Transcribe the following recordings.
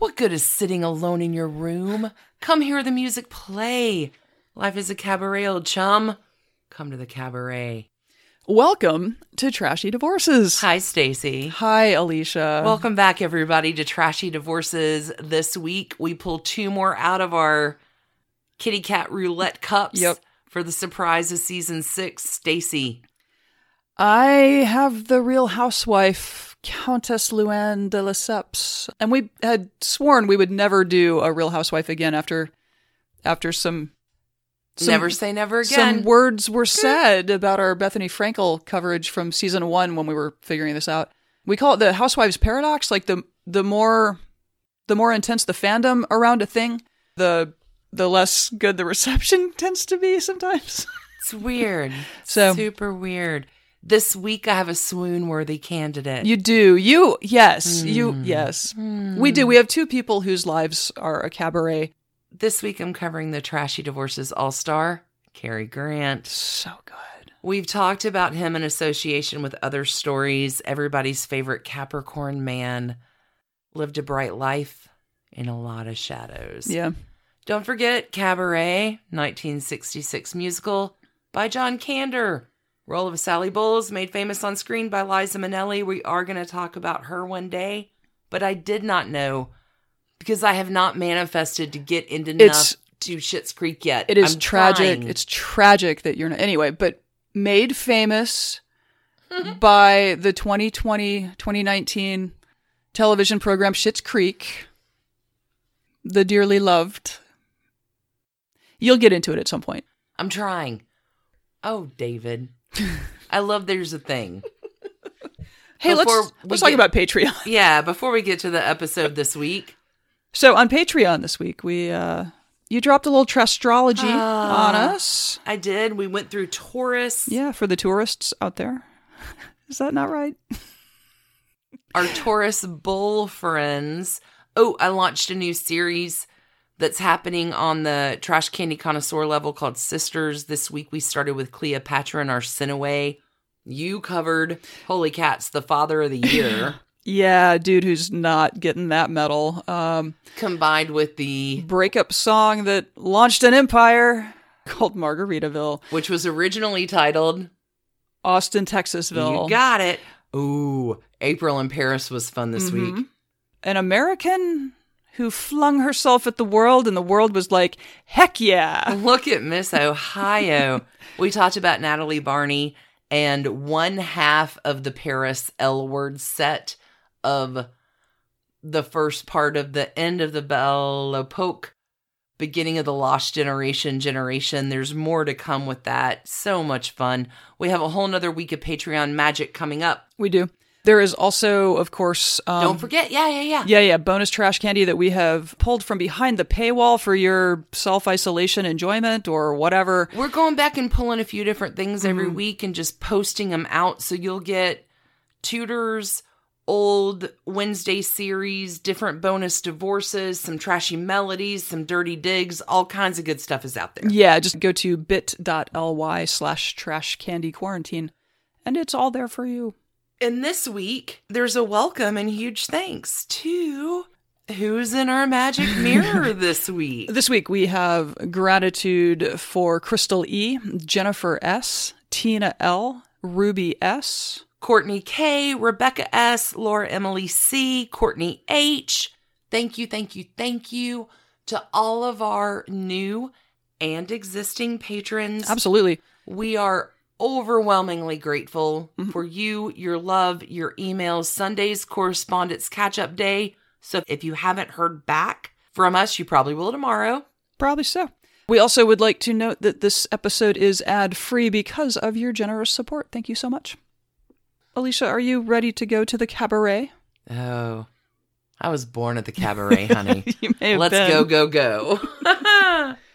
What good is sitting alone in your room? Come hear the music play. Life is a cabaret, old chum. Come to the cabaret. Welcome to Trashy Divorces. Hi, Stacy. Hi, Alicia. Welcome back, everybody, to Trashy Divorces. This week, we pull two more out of our kitty cat roulette cups Yep. for the surprise of season six. Stacy. I have the real housewife, Countess Luann de Lesseps. And we had sworn we would never do a real housewife again after after some, some never say never again. some words were hmm. said about our Bethenny Frankel coverage from season one when we were figuring this out. We call it the housewives paradox. Like the the more the more intense the fandom around a thing, the the less good the reception tends to be sometimes. it's weird. So- Super weird. This week, I have a swoon worthy candidate. You do. You yes. You Hmm. yes. We do. We have two people whose lives are a cabaret. This week, I'm covering the Trashy Divorces All Star, Cary Grant. So good. We've talked about him in association with other stories. Everybody's favorite Capricorn man lived a bright life in a lot of shadows. Yeah. Don't forget Cabaret, 1966 musical by John Kander. Role of Sally Bowles, made famous on screen by Liza Minnelli. We are going to talk about her one day, but I did not know because I have not manifested to get into It's- enough to Schitt's Creek yet. It is I'm tragic. trying. It's tragic that you're not anyway, but made famous by the 2020 2019 television program Schitt's Creek. The dearly loved. You'll get into it at some point. I'm trying. Oh, David. I love there's a thing. Hey, Before let's let's talk about Patreon. Yeah, before we get to the episode this week, So on Patreon this week, we uh you dropped a little trastrology Ah. on us. I did. We went through Taurus, Yeah, for the tourists out there. Is that not right? our Taurus bull friends. Oh, I launched a new series that's happening on the trash candy connoisseur level called Sisters. This week we started with Cleopatra and Arsinoe. You covered Holy Cats, the father of the year, Yeah, dude who's not getting that medal. Um combined with the breakup song that launched an empire called Margaritaville, which was originally titled Austin, Texasville. You got it. Ooh, April in Paris was fun this Mhm. week. An American who flung herself at the world, and the world was like, heck yeah. Look at Miss Ohio. we talked about Natalie Barney and one half of the Paris L word set of the first part of the end of the Belle Epoque, beginning of the Lost Generation generation. There's more to come with that. So much fun. We have a whole nother week of Patreon magic coming up. We do. There is also, of course, um, Don't forget. Yeah, yeah, yeah. Yeah, yeah, bonus trash candy that we have pulled from behind the paywall for your self isolation enjoyment or whatever. We're going back and pulling a few different things every Mm-hmm. week and just posting them out. So you'll get tutors, old Wednesday series, different bonus divorces, some trashy melodies, some dirty digs, all kinds of good stuff is out there. Yeah, just go to bit.ly slash trash candy quarantine and it's all there for you. And this week, there's a welcome and huge thanks to who's in our magic mirror this week. This week we have gratitude for Crystal E, Jennifer S, Tina L, Ruby S, Courtney K, Rebecca S, Laura Emily C, Courtney H. Thank you, thank you, thank you to all of our new and existing patrons. Absolutely. We are overwhelmingly grateful mm-hmm. for you, your love, your emails. Sunday's correspondence catch up day. So if you haven't heard back from us, you probably will tomorrow. Probably so. We also would like to note that this episode is ad free because of your generous support. Thank you so much. Alicia, are you ready to go to the cabaret? Oh, I was born at the cabaret, honey. You may have Let's been. go, go, go.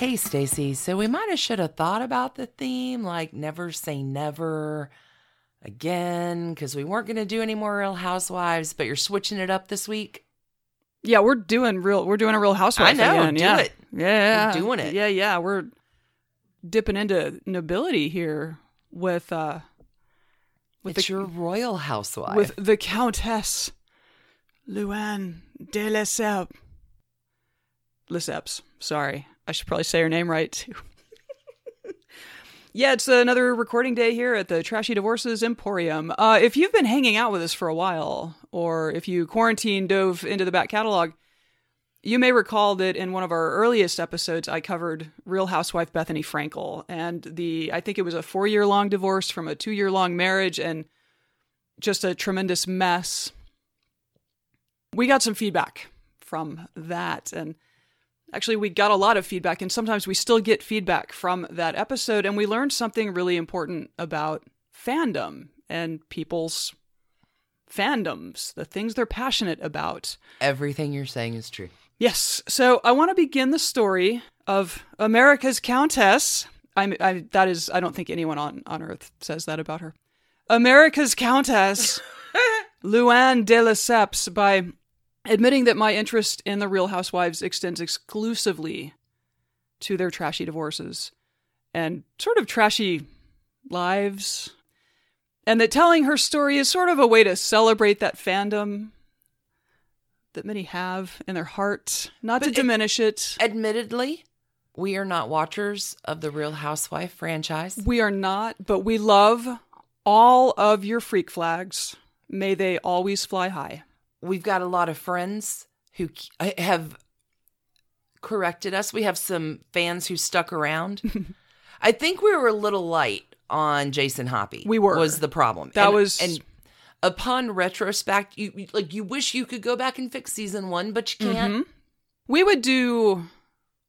Hey, Stacy. So we might have should have thought about the theme, like never say never again, because we weren't going to do any more Real Housewives, but you're switching it up this week. Yeah, we're doing real. We're doing a real housewife. I know, again, do yeah. it. Yeah, We're doing it. Yeah, yeah. We're dipping into nobility here with uh with it's the your royal housewife. with the Countess Luann de Lesseps. Lesseps. Sorry, I should probably say her name right too. yeah, it's another recording day here at the Trashy Divorces Emporium. Uh, if you've been hanging out with us for a while, or if you quarantine dove into the back catalog, you may recall that in one of our earliest episodes, I covered Real Housewife Bethenny Frankel and the, I think it was a four year long divorce from a two year long marriage and just a tremendous mess. We got some feedback from that. And actually, we got a lot of feedback, and sometimes we still get feedback from that episode. And we learned something really important about fandom and people's fandoms, the things they're passionate about. Everything you're saying is true. Yes. So I want to begin the story of America's Countess. I'm, I, that is, I don't think anyone on, on earth says that about her. America's Countess, Luann de Lesseps, by admitting that my interest in the Real Housewives extends exclusively to their trashy divorces and sort of trashy lives. And that telling her story is sort of a way to celebrate that fandom that many have in their heart, not But to it- diminish it. Admittedly, we are not watchers of the Real Housewife franchise. We are not, but we love all of your freak flags. May they always fly high. We've got a lot of friends who have corrected us. We have some fans who stuck around. I think we were a little light on Jason Hoppy. We were. was the problem. That And- was- and upon retrospect, you you- like you wish you could go back and fix season one, but you can't. Mhm. We would do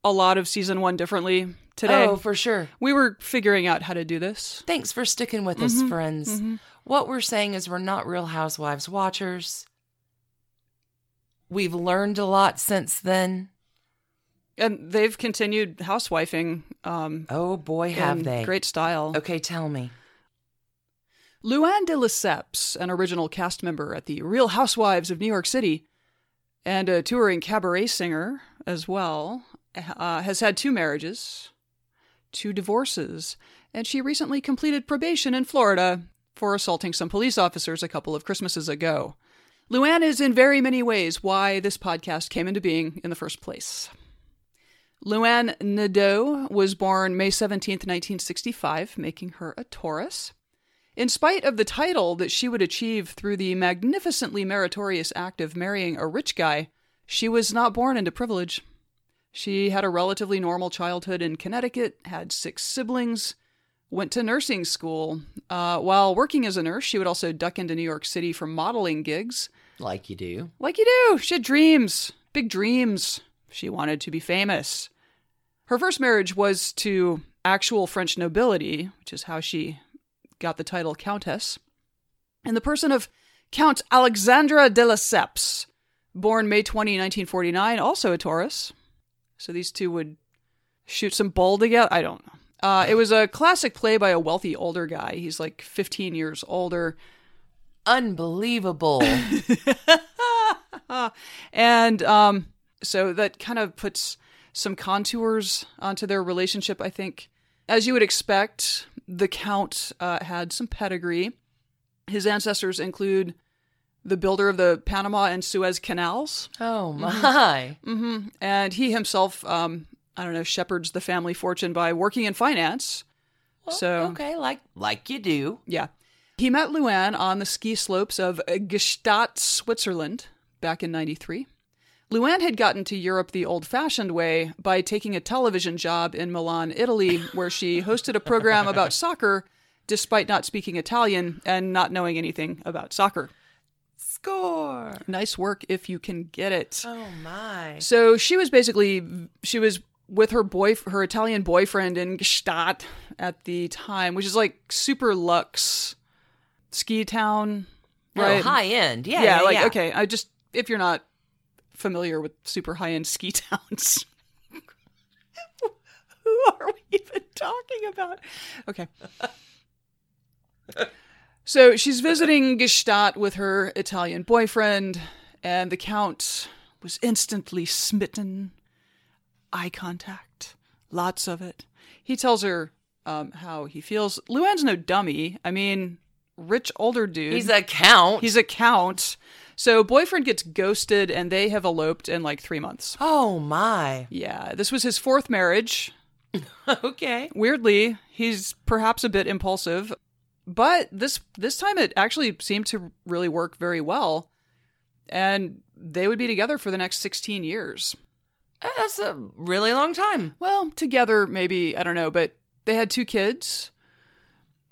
a lot of season one differently today. Oh, for sure. We were figuring out how to do this. Thanks for sticking with Mm-hmm. us, friends. What we're saying is we're not Real Housewives watchers. We've learned a lot since then. And they've continued housewifing um, Oh boy, have they? great style. Okay, tell me. Luann de Lesseps, an original cast member at the Real Housewives of New York City, and a touring cabaret singer as well, uh, has had two marriages, two divorces, and she recently completed probation in Florida for assaulting some police officers a couple of Christmases ago. Luann is in very many ways why this podcast came into being in the first place. Luann Nadeau was born May 17th, 1965, making her a Taurus. In spite of the title that she would achieve through the magnificently meritorious act of marrying a rich guy, she was not born into privilege. She had a relatively normal childhood in Connecticut, had six siblings, went to nursing school. Uh, while working as a nurse, she would also duck into New York City for modeling gigs. Like you do. Like you do. She had dreams, big dreams. She wanted to be famous. Her first marriage was to actual French nobility, which is how she got the title Countess, in the person of Count Alexandre de Lesseps, born May 20, 1949, also a Taurus. So these two would shoot some bull together. I don't know. Uh, it was a classic play by a wealthy older guy. He's like 15 years older. Unbelievable. and um, so that kind of puts some contours onto their relationship, I think. As you would expect, the Count uh, had some pedigree. His ancestors include the builder of the Panama and Suez canals. oh my. hmm And he himself, um, I don't know, shepherds the family fortune by working in finance. so, okay, like like you do. yeah. He met Luann on the ski slopes of Gstaad, Switzerland, back in 93. Luann had gotten to Europe the old fashioned way by taking a television job in Milan, Italy, where she hosted a program about soccer despite not speaking Italian and not knowing anything about soccer. Score. Nice work if you can get it. Oh my. So she was basically she was with her boy her Italian boyfriend in Gstaad at the time, which is like super luxe ski town, oh, right? Oh, high end. Yeah. yeah, Yeah. like yeah. okay. I just if you're not familiar with super high end ski towns, who are we even talking about? Okay. So she's visiting Gstaad with her Italian boyfriend, and the Count was instantly smitten. Eye contact, lots of it. He tells her um, how he feels. Luann's no dummy. I mean, rich older dude. He's a count. He's a count. So boyfriend gets ghosted and they have eloped in like three months. oh my. Yeah, this was his fourth marriage. Okay. Weirdly, he's perhaps a bit impulsive, but this this time it actually seemed to really work very well. And they would be together for the next 16 years. That's a really long time. Well, together maybe, I don't know, but they had two kids.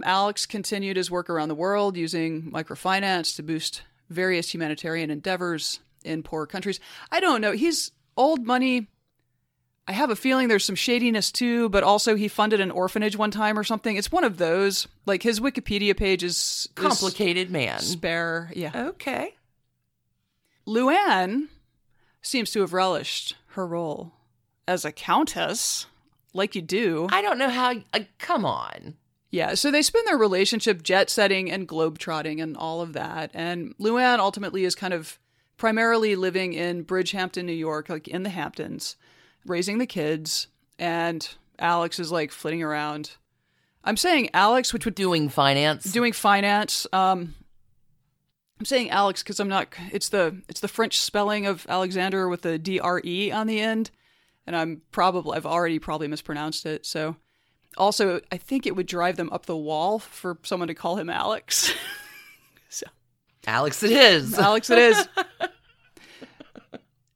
Alex continued his work around the world using microfinance to boost various humanitarian endeavors in poor countries. I don't know. He's old money. I have a feeling there's some shadiness too, but also he funded an orphanage one time or something. It's one of those. Like his Wikipedia page is Complicated man. spare. Yeah. Okay. Luann seems to have relished her role as a countess, like you do. I don't know how. Uh, come on. Yeah, so they spend their relationship jet setting and globetrotting and all of that. And Luann ultimately is kind of primarily living in Bridgehampton, New York, like in the Hamptons, raising the kids. And Alex is like flitting around. I'm saying Alex, which would Doing finance. doing finance. Um, I'm saying Alex because I'm not. It's the it's the French spelling of Alexander with the D R E on the end, and I'm probably I've already probably mispronounced it. So, also I think it would drive them up the wall for someone to call him Alex. so Alex, it is. Alex, it is.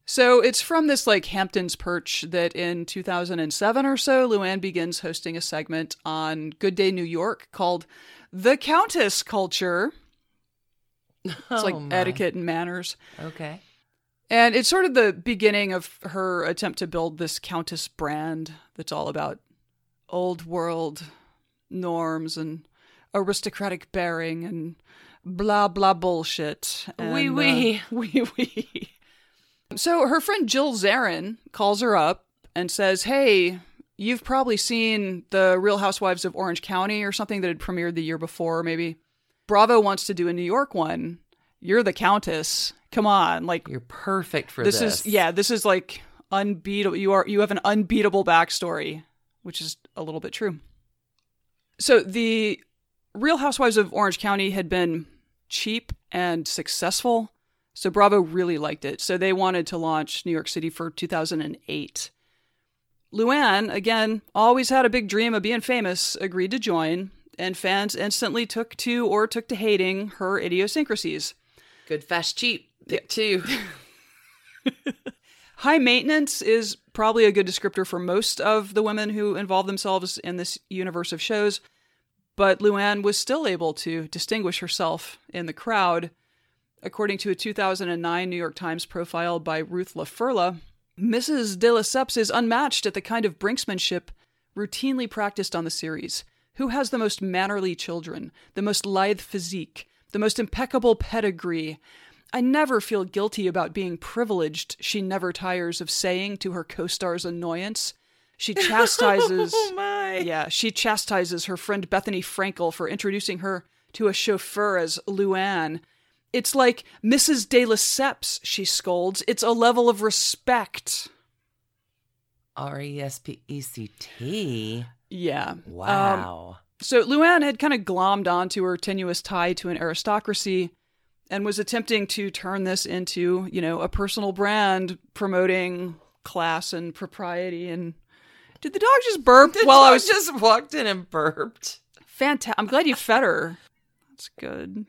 So it's from this like Hamptons perch that in 2007 or so, Luann begins hosting a segment on Good Day New York called The Countess Culture. It's like Oh, my. etiquette and manners. Okay. And it's sort of the beginning of her attempt to build this Countess brand that's all about old world norms and aristocratic bearing and blah blah bullshit. Oui. uh, oui, oui. So her friend Jill Zarin calls her up and says, Hey, you've probably seen the Real Housewives of Orange County or something that had premiered the year before, maybe. Bravo wants to do a New York one. You're the Countess. Come on. Like, You're perfect for this, this. is yeah this is like unbeatable you are you have an unbeatable backstory which is a little bit true so the real housewives of orange county had been cheap and successful so bravo really liked it so they wanted to launch new york city for 2008 luann again always had a big dream of being famous agreed to join and fans instantly took to or took to hating her idiosyncrasies Good, fast, cheap. Pick two. High maintenance is probably a good descriptor for most of the women who involve themselves in this universe of shows, but Luann was still able to distinguish herself in the crowd. According to a 2009 New York Times profile by Ruth La Ferla, Mrs. de Lesseps is unmatched at the kind of brinksmanship routinely practiced on the series. Who has the most mannerly children, the most lithe physique, the most impeccable pedigree? I never feel guilty about being privileged, she never tires of saying to her co star's annoyance. She oh chastises. oh my. Yeah, she chastises her friend Bethenny Frankel for introducing her to a chauffeur as Luann. It's like Mrs. de Lesseps, she scolds. It's a level of respect. R E S P E C T. Yeah. Um, Wow. So Luann had kind of glommed onto her tenuous tie to an aristocracy and was attempting to turn this into, you know, a personal brand promoting class and propriety and did the dog just burp The while I was just walked in and burped. fantastic. I'm glad you fed her. That's good.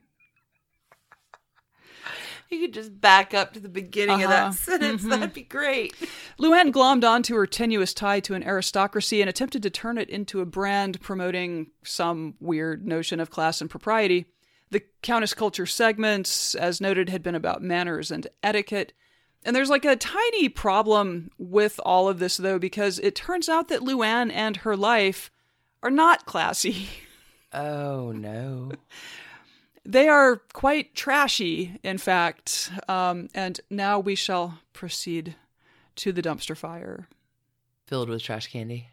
You could just back up to the beginning of Uh-huh. that sentence. Mhm. That'd be great. Luann glommed onto her tenuous tie to an aristocracy and attempted to turn it into a brand promoting some weird notion of class and propriety. The Countess culture segments, as noted, had been about manners and etiquette. And there's like a tiny problem with all of this, though, because it turns out that Luann and her life are not classy. Oh no. They are quite trashy, in fact. Um, and now we shall proceed to the dumpster fire. Filled with trash candy.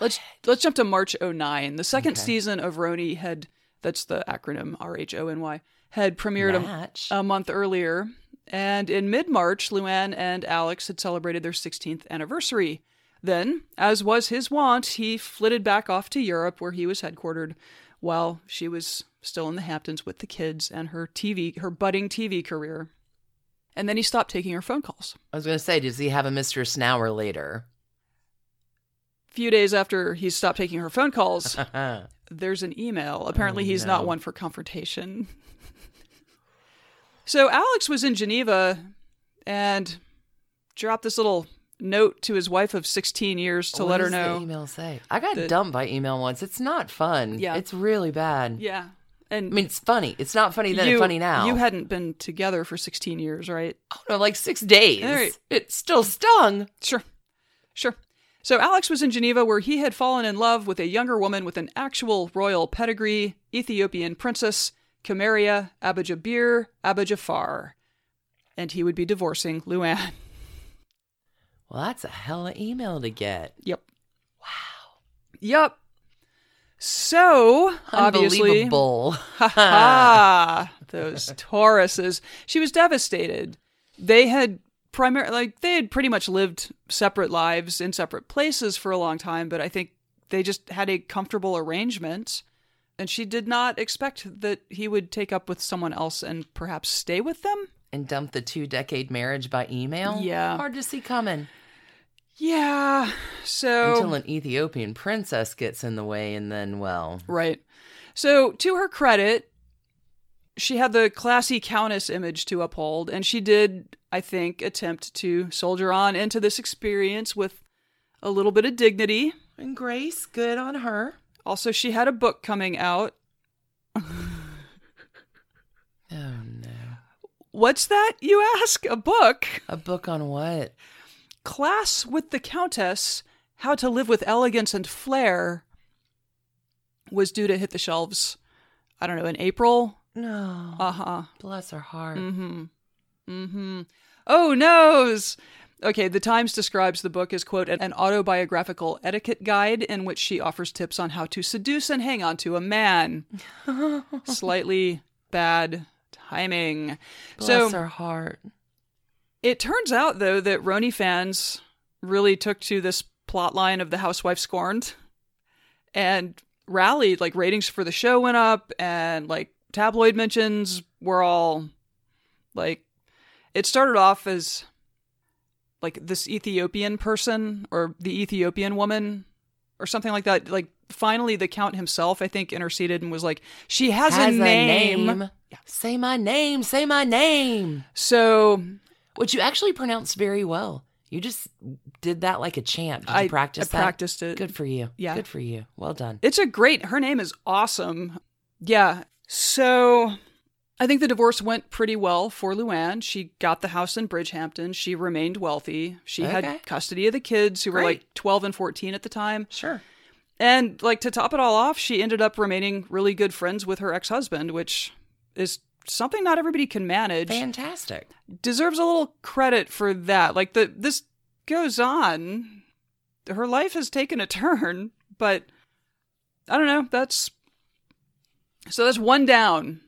Let's let's jump to March 09. The second Okay. season of RHONY had that's the acronym R H O N Y had premiered a, a month earlier, and in mid-March, Luann and Alex had celebrated their 16th anniversary. Then, as was his wont, he flitted back off to Europe where he was headquartered while she was still in the Hamptons with the kids and her TV her budding TV career. And then he stopped taking her phone calls. I was going to say, does he have a Mr. Snower later? A few days after he stopped taking her phone calls, Oh, there's an email. Apparently, he's oh, no. not one for confrontation. so Alex was in Geneva and dropped this little note to his wife of 16 years to What let her does the know. email say? I got that- dumped by email once. It's not fun. Yeah. It's really bad. Yeah. And I mean, it's funny. It's not funny then. you, it's funny now. You hadn't been together for 16 years, right? oh, no, like six days. Right. It still stung. Sure. Sure. So Alex was in Geneva where he had fallen in love with a younger woman with an actual royal pedigree, Ethiopian princess, Kamaria Abajabir Abajafar. And he would be divorcing Luann. Well, that's a hella email to get. Yep. Wow. Yep. So, obviously, Unbelievable. ah, those Tauruses. She was devastated. They had primarily, like, they had pretty much lived separate lives in separate places for a long time, but I think they just had a comfortable arrangement. And she did not expect that he would take up with someone else and perhaps stay with them. and dump the two decade marriage by email? Yeah. Hard to see coming. Yeah. So, Until an Ethiopian princess gets in the way, and then, well, Right. So, to her credit, she had the classy countess image to uphold, and she did, I think, attempt to soldier on into this experience with a little bit of dignity. and Grace, good on her. Also, she had a book coming out. Oh, no. What's that, you ask? A book? A book on what? Class with the Countess How to Live with Elegance and Flair was due to hit the shelves, I don't know, in April. No. Uh huh. Bless her heart. Mm-hmm. Mm-hmm. Oh noes. Okay, the Times describes the book as quote an autobiographical etiquette guide in which she offers tips on how to seduce and hang on to a man. Slightly bad timing. Bless so her heart. It turns out though that RHONY fans really took to this plot line of the housewife scorned and rallied like ratings for the show went up and like tabloid mentions were all like it started off as like this Ethiopian person or the Ethiopian woman or something like that like finally the count himself I think interceded and was like she has, Has a name. Say my name. Say my name. so Which you actually pronounced very well. You just did that like a champ. Did you I practice I that? practiced it Good for you. Yeah. Good for you. Well done. It's a great. Her name is awesome. Yeah. So I think the divorce went pretty well for Luann. She got the house in Bridgehampton. She remained wealthy. She Okay. had custody of the kids who were like 12 and 14 at the time. Sure. And like to top it all off, she ended up remaining really good friends with her ex-husband, which is something not everybody can manage. Fantastic. Deserves a little credit for that. Like the this goes on. Her life has taken a turn, but I don't know. That's so that's one down.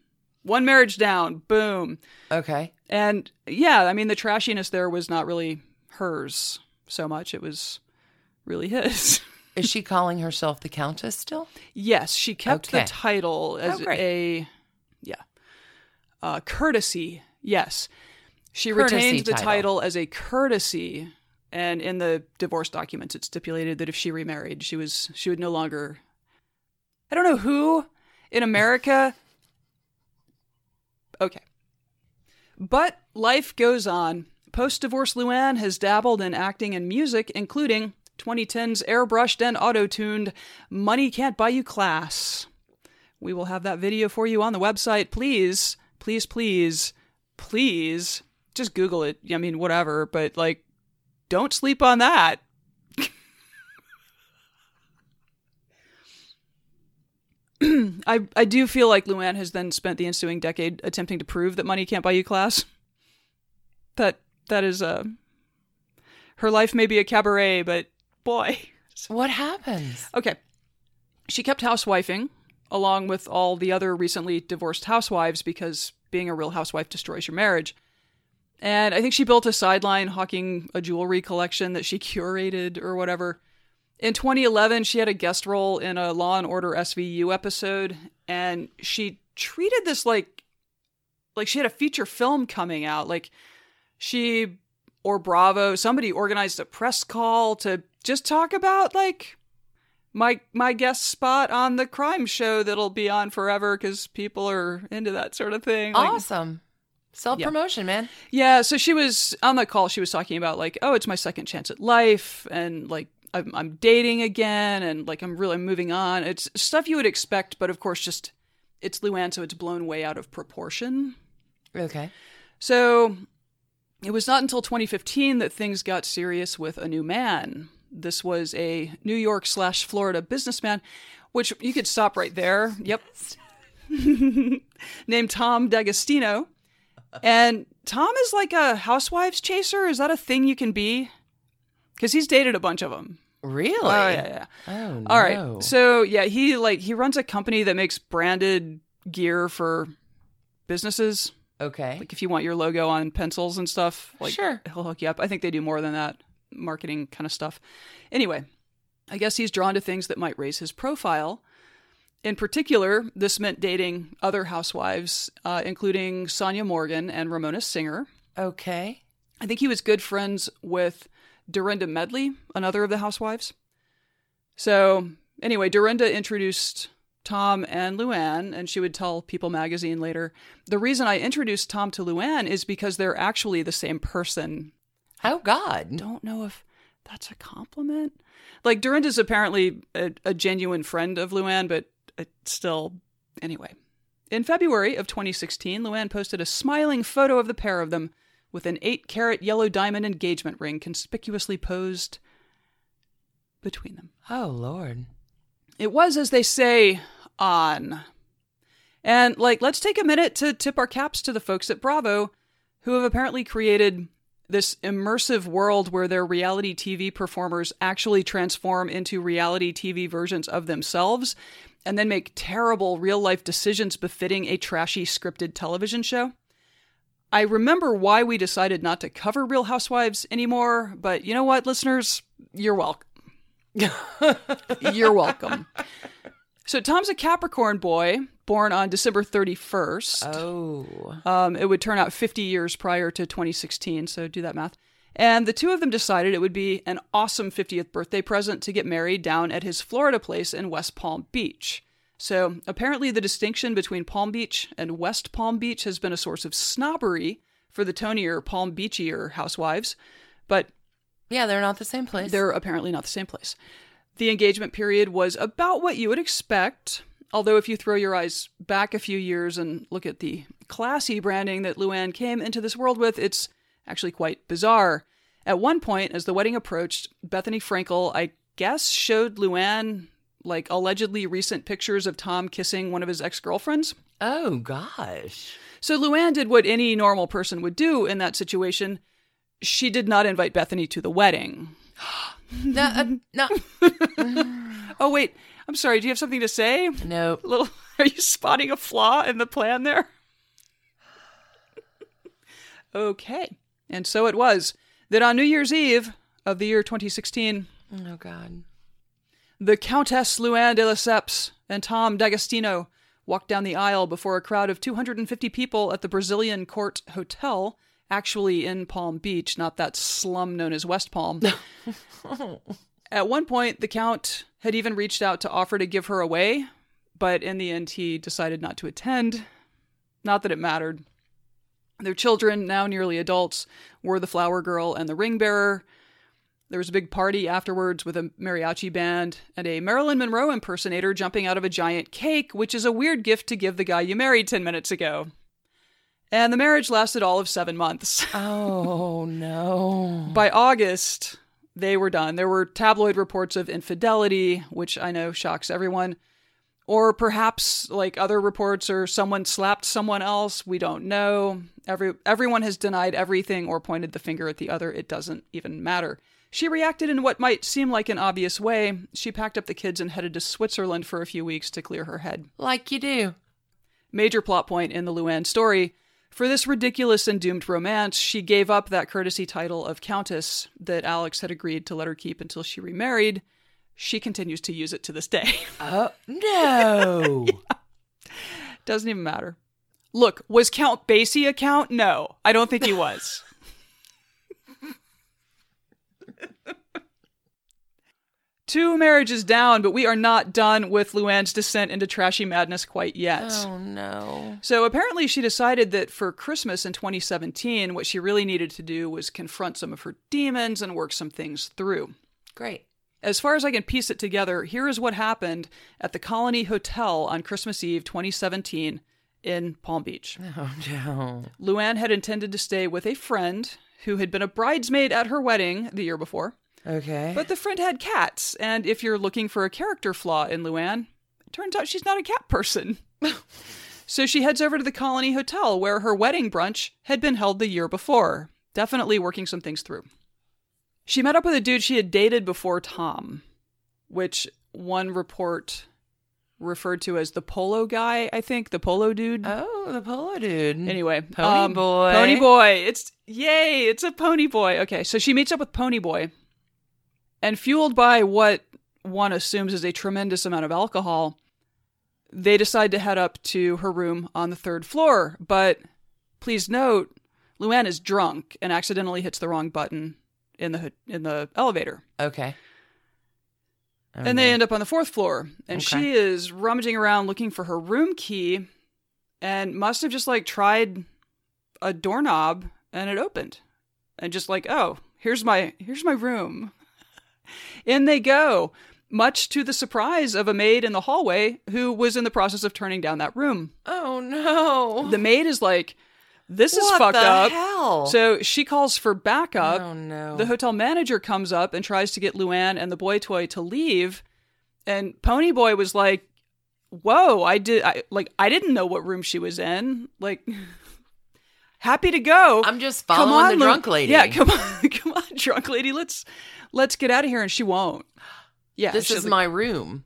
One marriage down. Boom. Okay. And yeah, I mean the trashiness there was not really hers so much. It was really his. Is she calling herself the Countess still? yes, she kept Okay. the title as Oh, a. Uh courtesy. Yes. She Courtesy retained the title. title as a courtesy and in the divorce documents it stipulated that if she remarried, she was she would no longer I don't know who in America Okay. But life goes on. Post divorce Luann has dabbled in acting and music, including 2010's airbrushed and auto tuned Money Can't Buy You Class. We will have that video for you on the website. Please, please, please, please, just Google it. I mean, whatever, but like, don't sleep on that. I, I do feel like Luann has then spent the ensuing decade attempting to prove that money can't buy you class. That that is uh her life may be a cabaret, but boy. What happens? Okay. She kept housewifing along with all the other recently divorced housewives because being a real housewife destroys your marriage. And I think she built a sideline hawking a jewelry collection that she curated or whatever. In 2011, she had a guest role in a Law and Order SVU episode, and she treated this like like she had a feature film coming out. Like she or Bravo, somebody organized a press call to just talk about like my my guest spot on the crime show that'll be on forever because people are into that sort of thing. Like, Awesome. Self promotion, man. yeah, so she was on the call. She was talking about like, oh, it's my second chance at life, and like I'm, I'm dating again, and like I'm really moving on. It's stuff you would expect, but of course, just it's Luann, so it's blown way out of proportion. Okay. So it was not until 2015 that things got serious with a new man. This was a New York slash Florida businessman, which you could stop right there. Yep. Named Tom D'Agostino. And Tom is like a housewives chaser. Is that a thing you can be? Because he's dated a bunch of them. Really? Oh, yeah, yeah. Oh, no. All right. So yeah, he like he runs a company that makes branded gear for businesses. okay. Like if you want your logo on pencils and stuff, like Sure. he'll hook you up. I think they do more than that, marketing kind of stuff. Anyway, I guess he's drawn to things that might raise his profile. In particular, this meant dating other housewives, uh, including Sonja Morgan and Ramona Singer. okay. I think he was good friends with Dorinda Medley, another of the housewives. So, anyway, Dorinda introduced Tom and Luann, and she would tell People magazine later the reason I introduced Tom to Luann is because they're actually the same person. Oh, God. Don't know if that's a compliment. Like, Dorinda's apparently a, a genuine friend of Luann, but still, anyway. In February of 2016, Luann posted a smiling photo of the pair of them with an 8 carat yellow diamond engagement ring conspicuously posed between them. Oh, Lord. It was, as they say, on. And, like, let's take a minute to tip our caps to the folks at Bravo who have apparently created this immersive world where their reality TV performers actually transform into reality TV versions of themselves and then make terrible real life decisions befitting a trashy scripted television show. I remember why we decided not to cover Real Housewives anymore, but you know what, listeners? You're welcome. You're welcome. So Tom's a Capricorn boy, born on December 31st. Oh. Um, it would turn out 50 years prior to 2016, so do that math. And the two of them decided it would be an awesome 50th birthday present to get married down at his Florida place in West Palm Beach. So apparently, the distinction between Palm Beach and West Palm Beach has been a source of snobbery for the tonier Palm Beachier housewives, but Yeah, they're not the same place. they're apparently not the same place. The engagement period was about what you would expect, although if you throw your eyes back a few years and look at the classy branding that Luann came into this world with, it's actually quite bizarre. At one point, as the wedding approached, Bethenny Frankel, I guess, showed Luann like allegedly recent pictures of Tom kissing one of his ex girlfriends. Oh, gosh. So Luann did what any normal person would do in that situation. She did not invite Bethenny to the wedding. No, uh, no. Oh wait, I'm sorry. Do you have something to say? no. Little, are you spotting a flaw in the plan there? okay, and so it was that on New Year's Eve of the year 2016, Oh, God. the Countess Luann de Lesseps and Tom D'Agostino walked down the aisle before a crowd of 250 people at the Brazilian Court Hotel, actually in Palm Beach, not that slum known as West Palm. At one point, the Count had even reached out to offer to give her away, but in the end, he decided not to attend. Not that it mattered. Their children, now nearly adults, were the flower girl and the ring bearer. There was a big party afterwards with a mariachi band and a Marilyn Monroe impersonator jumping out of a giant cake, which is a weird gift to give the guy you married 10 minutes ago. And the marriage lasted all of seven months. Oh, no. By August, they were done. There were tabloid reports of infidelity, which I know shocks everyone. Or perhaps like other reports or someone slapped someone else. We don't know. Every everyone has denied everything or pointed the finger at the other. It doesn't even matter. She reacted in what might seem like an obvious way. She packed up the kids and headed to Switzerland for a few weeks to clear her head. Like you do. Major plot point in the Luann story. For this ridiculous and doomed romance, she gave up that courtesy title of Countess that Alex had agreed to let her keep until she remarried. She continues to use it to this day. Oh, no. Doesn't even matter. Look, was Count Basie a count? No, I don't think he was. Two marriages down, but we are not done with Luann's descent into trashy madness quite yet. Oh, no. So apparently, she decided that for Christmas in 2017, what she really needed to do was confront some of her demons and work some things through. Great. As far as I can piece it together, here is what happened at the Colony Hotel on Christmas Eve 2017 in Palm Beach. Oh, no. Luann had intended to stay with a friend who had been a bridesmaid at her wedding the year before, Okay. but the friend had cats, and if you're looking for a character flaw in Luann, it turns out she's not a cat person. so she heads over to the Colony Hotel where her wedding brunch had been held the year before, definitely working some things through. She met up with a dude she had dated before Tom, which one report referred to as the polo guy, I think, the polo dude. oh, the polo dude. Anyway, Pony um, boy. Pony boy. It's yay! It's a pony boy. Okay, so she meets up with Pony boy, and fueled by what one assumes is a tremendous amount of alcohol, they decide to head up to her room on the third floor. But please note, Luann is drunk and accidentally hits the wrong button in the in the elevator. Okay. Oh, and they end up on the fourth floor. And Okay. she is rummaging around looking for her room key and must have just like tried a doorknob and it opened. And just like, oh, here's my here's my room. In they go, much to the surprise of a maid in the hallway who was in the process of turning down that room. Oh, no. The maid is like, this is what fucked the up. hell? So she calls for backup. oh, no. The hotel manager comes up and tries to get Luann and the boy toy to leave. And Pony Boy was like, Whoa, I did I like I didn't know what room she was in. Like happy to go. I'm just Come following on, the drunk lady. Yeah, come on, come on, drunk lady. Let's let's get out of here. And she won't. Yeah. This is like- my room.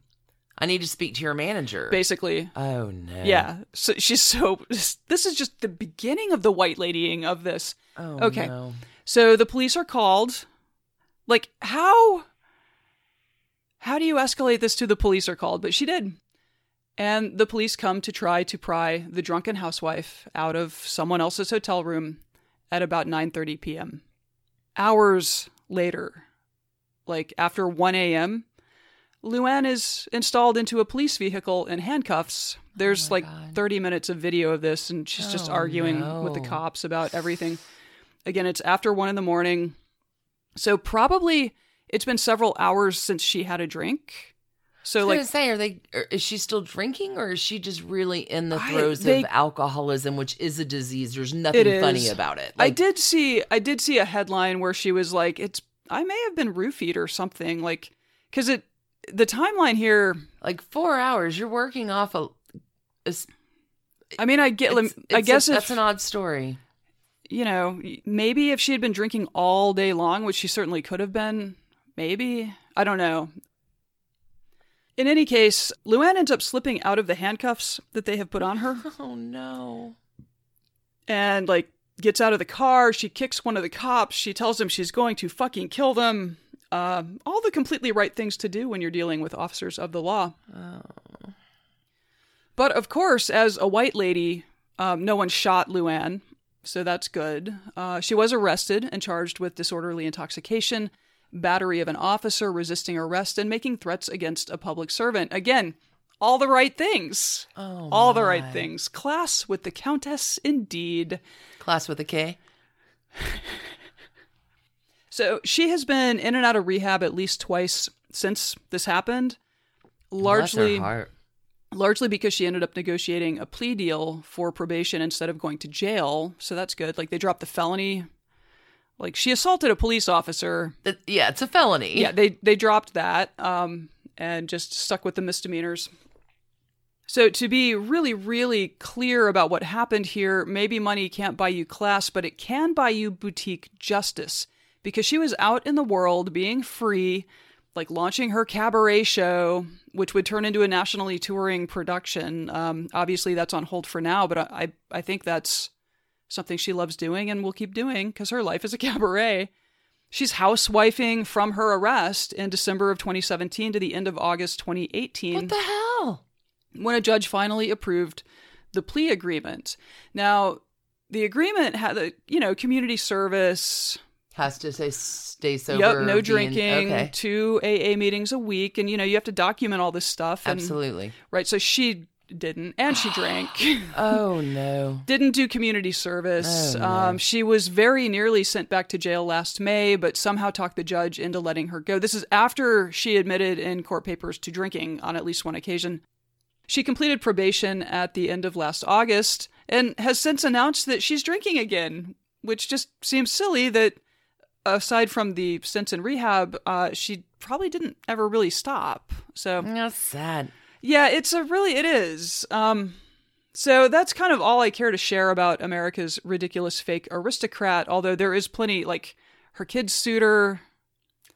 I need to speak to your manager. basically. oh, no. Yeah. So she's so this is just the beginning of the white ladying of this. Oh, Okay. no. So the police are called. Like how how do you escalate this to the police are called? But she did. And the police come to try to pry the drunken housewife out of someone else's hotel room at about 9:30 p.m. Hours later, like after 1 a.m., Luann is installed into a police vehicle in handcuffs. Oh There's Oh like God. 30 minutes of video of this, and she's just Oh, arguing with the cops about everything. Again, it's after one in the morning. So probably it's been several hours since she had a drink. So I was like say, are they? Er, is she still drinking, or is she just really in the I- throes they- of alcoholism, which is a disease? There's nothing funny about it. I did see I did see a headline where she was like it's I may have been roofied or something like cuz it the timeline here like four hours. You're working off a. a I mean I get it's- I it's guess a, if that's an odd story. you know maybe if she had been drinking all day long which she certainly could have been maybe I don't know in any case, Luann ends up slipping out of the handcuffs that they have put on her. Oh no. and like gets out of the car. She kicks one of the cops. She tells him she's going to fucking kill them. Um, all the completely right things to do when you're dealing with officers of the law. Oh. But of course, as a white lady, um, no one shot Luann, so that's good. Uh, she was arrested and charged with disorderly intoxication, battery of an officer, resisting arrest, and making threats against a public servant. Again, all the right things. Oh, all the right things. Class with the Countess, indeed. Class with a K. So she has been in and out of rehab at least twice since this happened. Largely, largely because she ended up negotiating a plea deal for probation instead of going to jail. So that's good. Like they dropped the felony. Like she assaulted a police officer. It- yeah, it's a felony. Yeah, they they dropped that um, and just stuck with the misdemeanors. So to be really, really clear about what happened here, maybe money can't buy you class, but it can buy you boutique justice because she was out in the world being free, like launching her cabaret show, which would turn into a nationally touring production. Um, obviously, that's on hold for now, but I I, I think that's something she loves doing and will keep doing because her life is a cabaret. She's housewifing from her arrest in December of 2017 to the end of August 2018 What the hell? when a judge finally approved the plea agreement. Now, the agreement had a, you know, community service, Has to say stay sober. yep, no in- drinking, okay. two AA meetings a week, and you know, you have to document all this stuff. And, Absolutely. Right, so she didn't, and she drank. Oh no. didn't do community service. Oh, no. um, she was very nearly sent back to jail last May, but somehow talked the judge into letting her go. This is after she admitted in court papers to drinking on at least one occasion. She completed probation at the end of last August and has since announced that she's drinking again, which just seems silly that aside from the stints in rehab, uh, she probably didn't ever really stop. So That's sad. Yeah, it's a really it is. Um so that's kind of all I care to share about America's ridiculous fake aristocrat, although there is plenty like her kids suitor.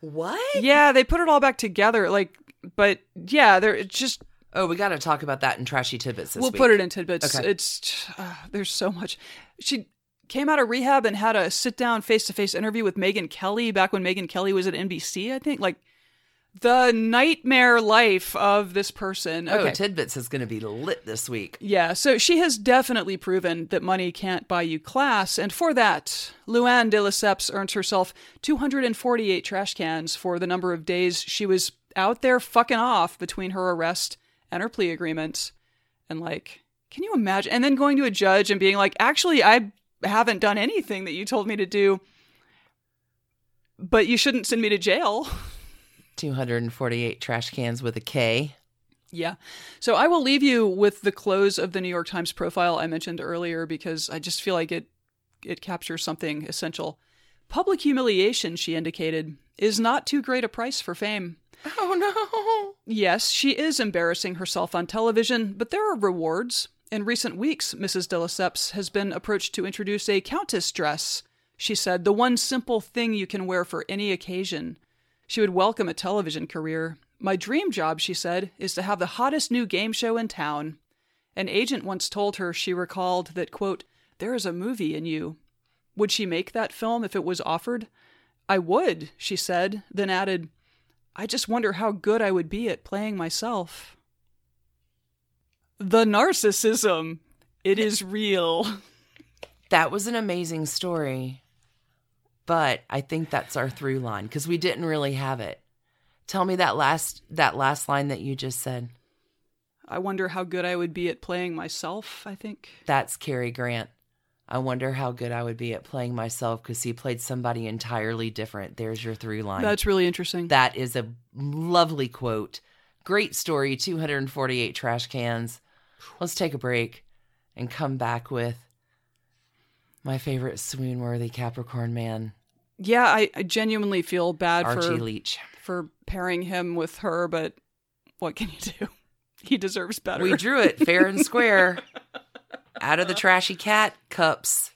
What? Yeah, they put it all back together like but yeah, there it's just Oh, we got to talk about that in trashy tidbits this we'll week. put it in tidbits. Okay. It's uh, there's so much. She came out of rehab and had a sit down face to face interview with Megyn Kelly back when Megyn Kelly was at NBC, I think. Like the nightmare life of this person. Oh, Okay. tidbits is going to be lit this week. Yeah, so she has definitely proven that money can't buy you class, and for that, Luann de Lesseps earns herself 248 trash cans for the number of days she was out there fucking off between her arrest and her plea agreement. And like, can you imagine? And then going to a judge and being like, actually, I haven't done anything that you told me to do, but you shouldn't send me to jail. 248 trash cans with a K. Yeah. So I will leave you with the close of the New York Times profile I mentioned earlier because I just feel like it it captures something essential. Public humiliation, she indicated, is not too great a price for fame. Oh no. Yes, she is embarrassing herself on television, but there are rewards. In recent weeks, Mrs. de Lesseps has been approached to introduce a countess dress. She said, the one simple thing you can wear for any occasion. She would welcome a television career. My dream job, she said, is to have the hottest new game show in town. An agent once told her she recalled that, quote, there is a movie in you. Would she make that film if it was offered? I would, she said, then added, I just wonder how good I would be at playing myself. The narcissism. It is real. That was an amazing story. But I think that's our through line because we didn't really have it. Tell me that last that last line that you just said. I wonder how good I would be at playing myself, I think. That's Cary Grant. I wonder how good I would be at playing myself because he played somebody entirely different. There's your through line. That's really interesting. That is a lovely quote. Great story. 248 trash cans. Let's take a break and come back with my favorite swoon worthy Capricorn man, yeah, I, I genuinely feel bad Archie for Leach. for pairing him with her, but what can you do? He deserves better. We drew it fair and square out of the trashy cat cups.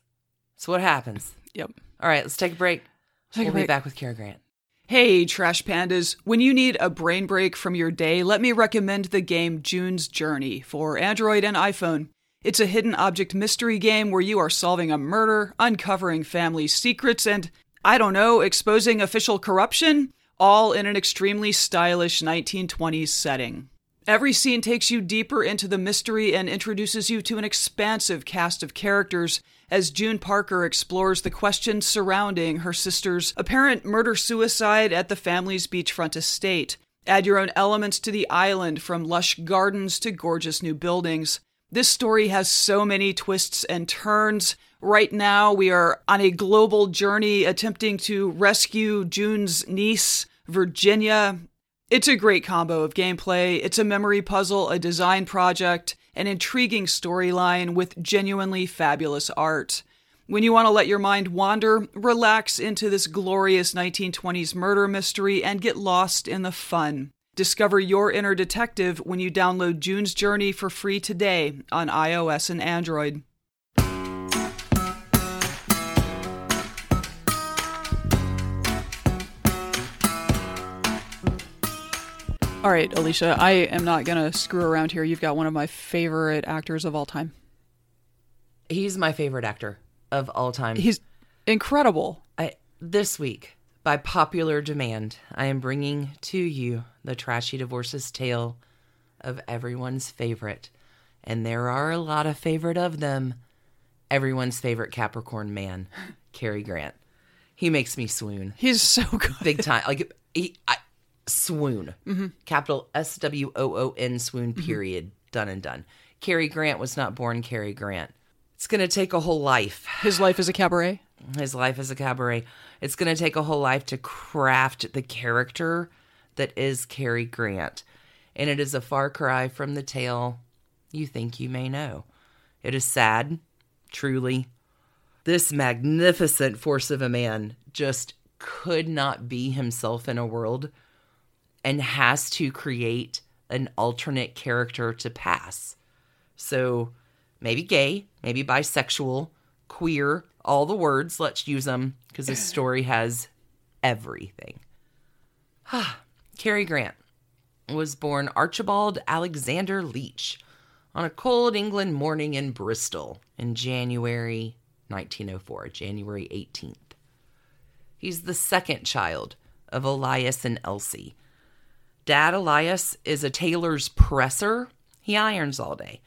So what happens? Yep. All right, let's take a break. Take a we'll break. be back with Cary Grant. Hey, Trash Pandas. When you need a brain break from your day, let me recommend the game June's Journey for Android and iPhone. It's a hidden object mystery game where you are solving a murder, uncovering family secrets, and, I don't know, exposing official corruption, all in an extremely stylish 1920s setting. Every scene takes you deeper into the mystery and introduces you to an expansive cast of characters as June Parker explores the questions surrounding her sister's apparent murder suicide at the family's beachfront estate. Add your own elements to the island from lush gardens to gorgeous new buildings. This story has so many twists and turns. Right now, we are on a global journey attempting to rescue June's niece, Virginia. It's a great combo of gameplay. It's a memory puzzle, a design project, an intriguing storyline with genuinely fabulous art. When you want to let your mind wander, relax into this glorious 1920s murder mystery and get lost in the fun. Discover your inner detective when you download June's Journey for free today on iOS and Android. All right, Alicia, I am not going to screw around here. You've got one of my favorite actors of all time. He's my favorite actor of all time. He's incredible. I, this week, by popular demand, I am bringing to you the trashy divorces tale of everyone's favorite. And there are a lot of favorite of them. Everyone's favorite Capricorn man, Cary Grant. He makes me swoon He's so good. big time. Like he, I, swoon, mm-hmm. capital S W O O N swoon. Mm-hmm. Period. Done and done. Cary Grant was not born Cary Grant. It's gonna take a whole life. His life is a cabaret. His life is a cabaret. It's gonna take a whole life to craft the character that is Cary Grant, and it is a far cry from the tale you think you may know. It is sad, truly. This magnificent force of a man just could not be himself in a world and has to create an alternate character to pass. So maybe gay, maybe bisexual, queer, all the words, let's use them because this story has everything. Ah. Cary Grant was born Archibald Alexander Leach on a cold England morning in Bristol in January 1904, January 18th. He's the second child of Elias and Elsie. Dad Elias is a tailor's presser. He irons all day.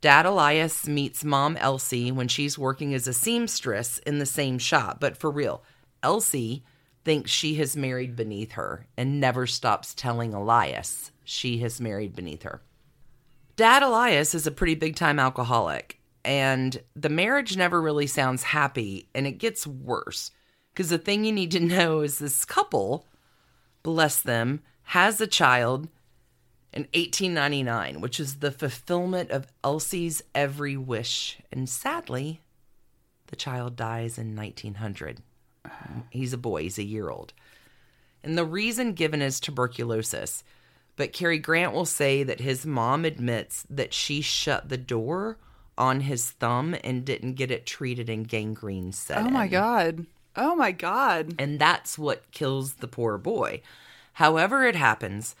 Dad Elias meets mom Elsie when she's working as a seamstress in the same shop. But for real, Elsie thinks she has married beneath her and never stops telling Elias she has married beneath her. Dad Elias is a pretty big time alcoholic, and the marriage never really sounds happy, and it gets worse. Because the thing you need to know is this couple, bless them, has a child in 1899, which is the fulfillment of Elsie's every wish. And sadly, the child dies in 1900. He's a boy, he's a year old. And the reason given is tuberculosis. But Cary Grant will say that his mom admits that she shut the door on his thumb and didn't get it treated and gangrene set. Oh my in god. Oh my god. and that's what kills the poor boy. However, it happens,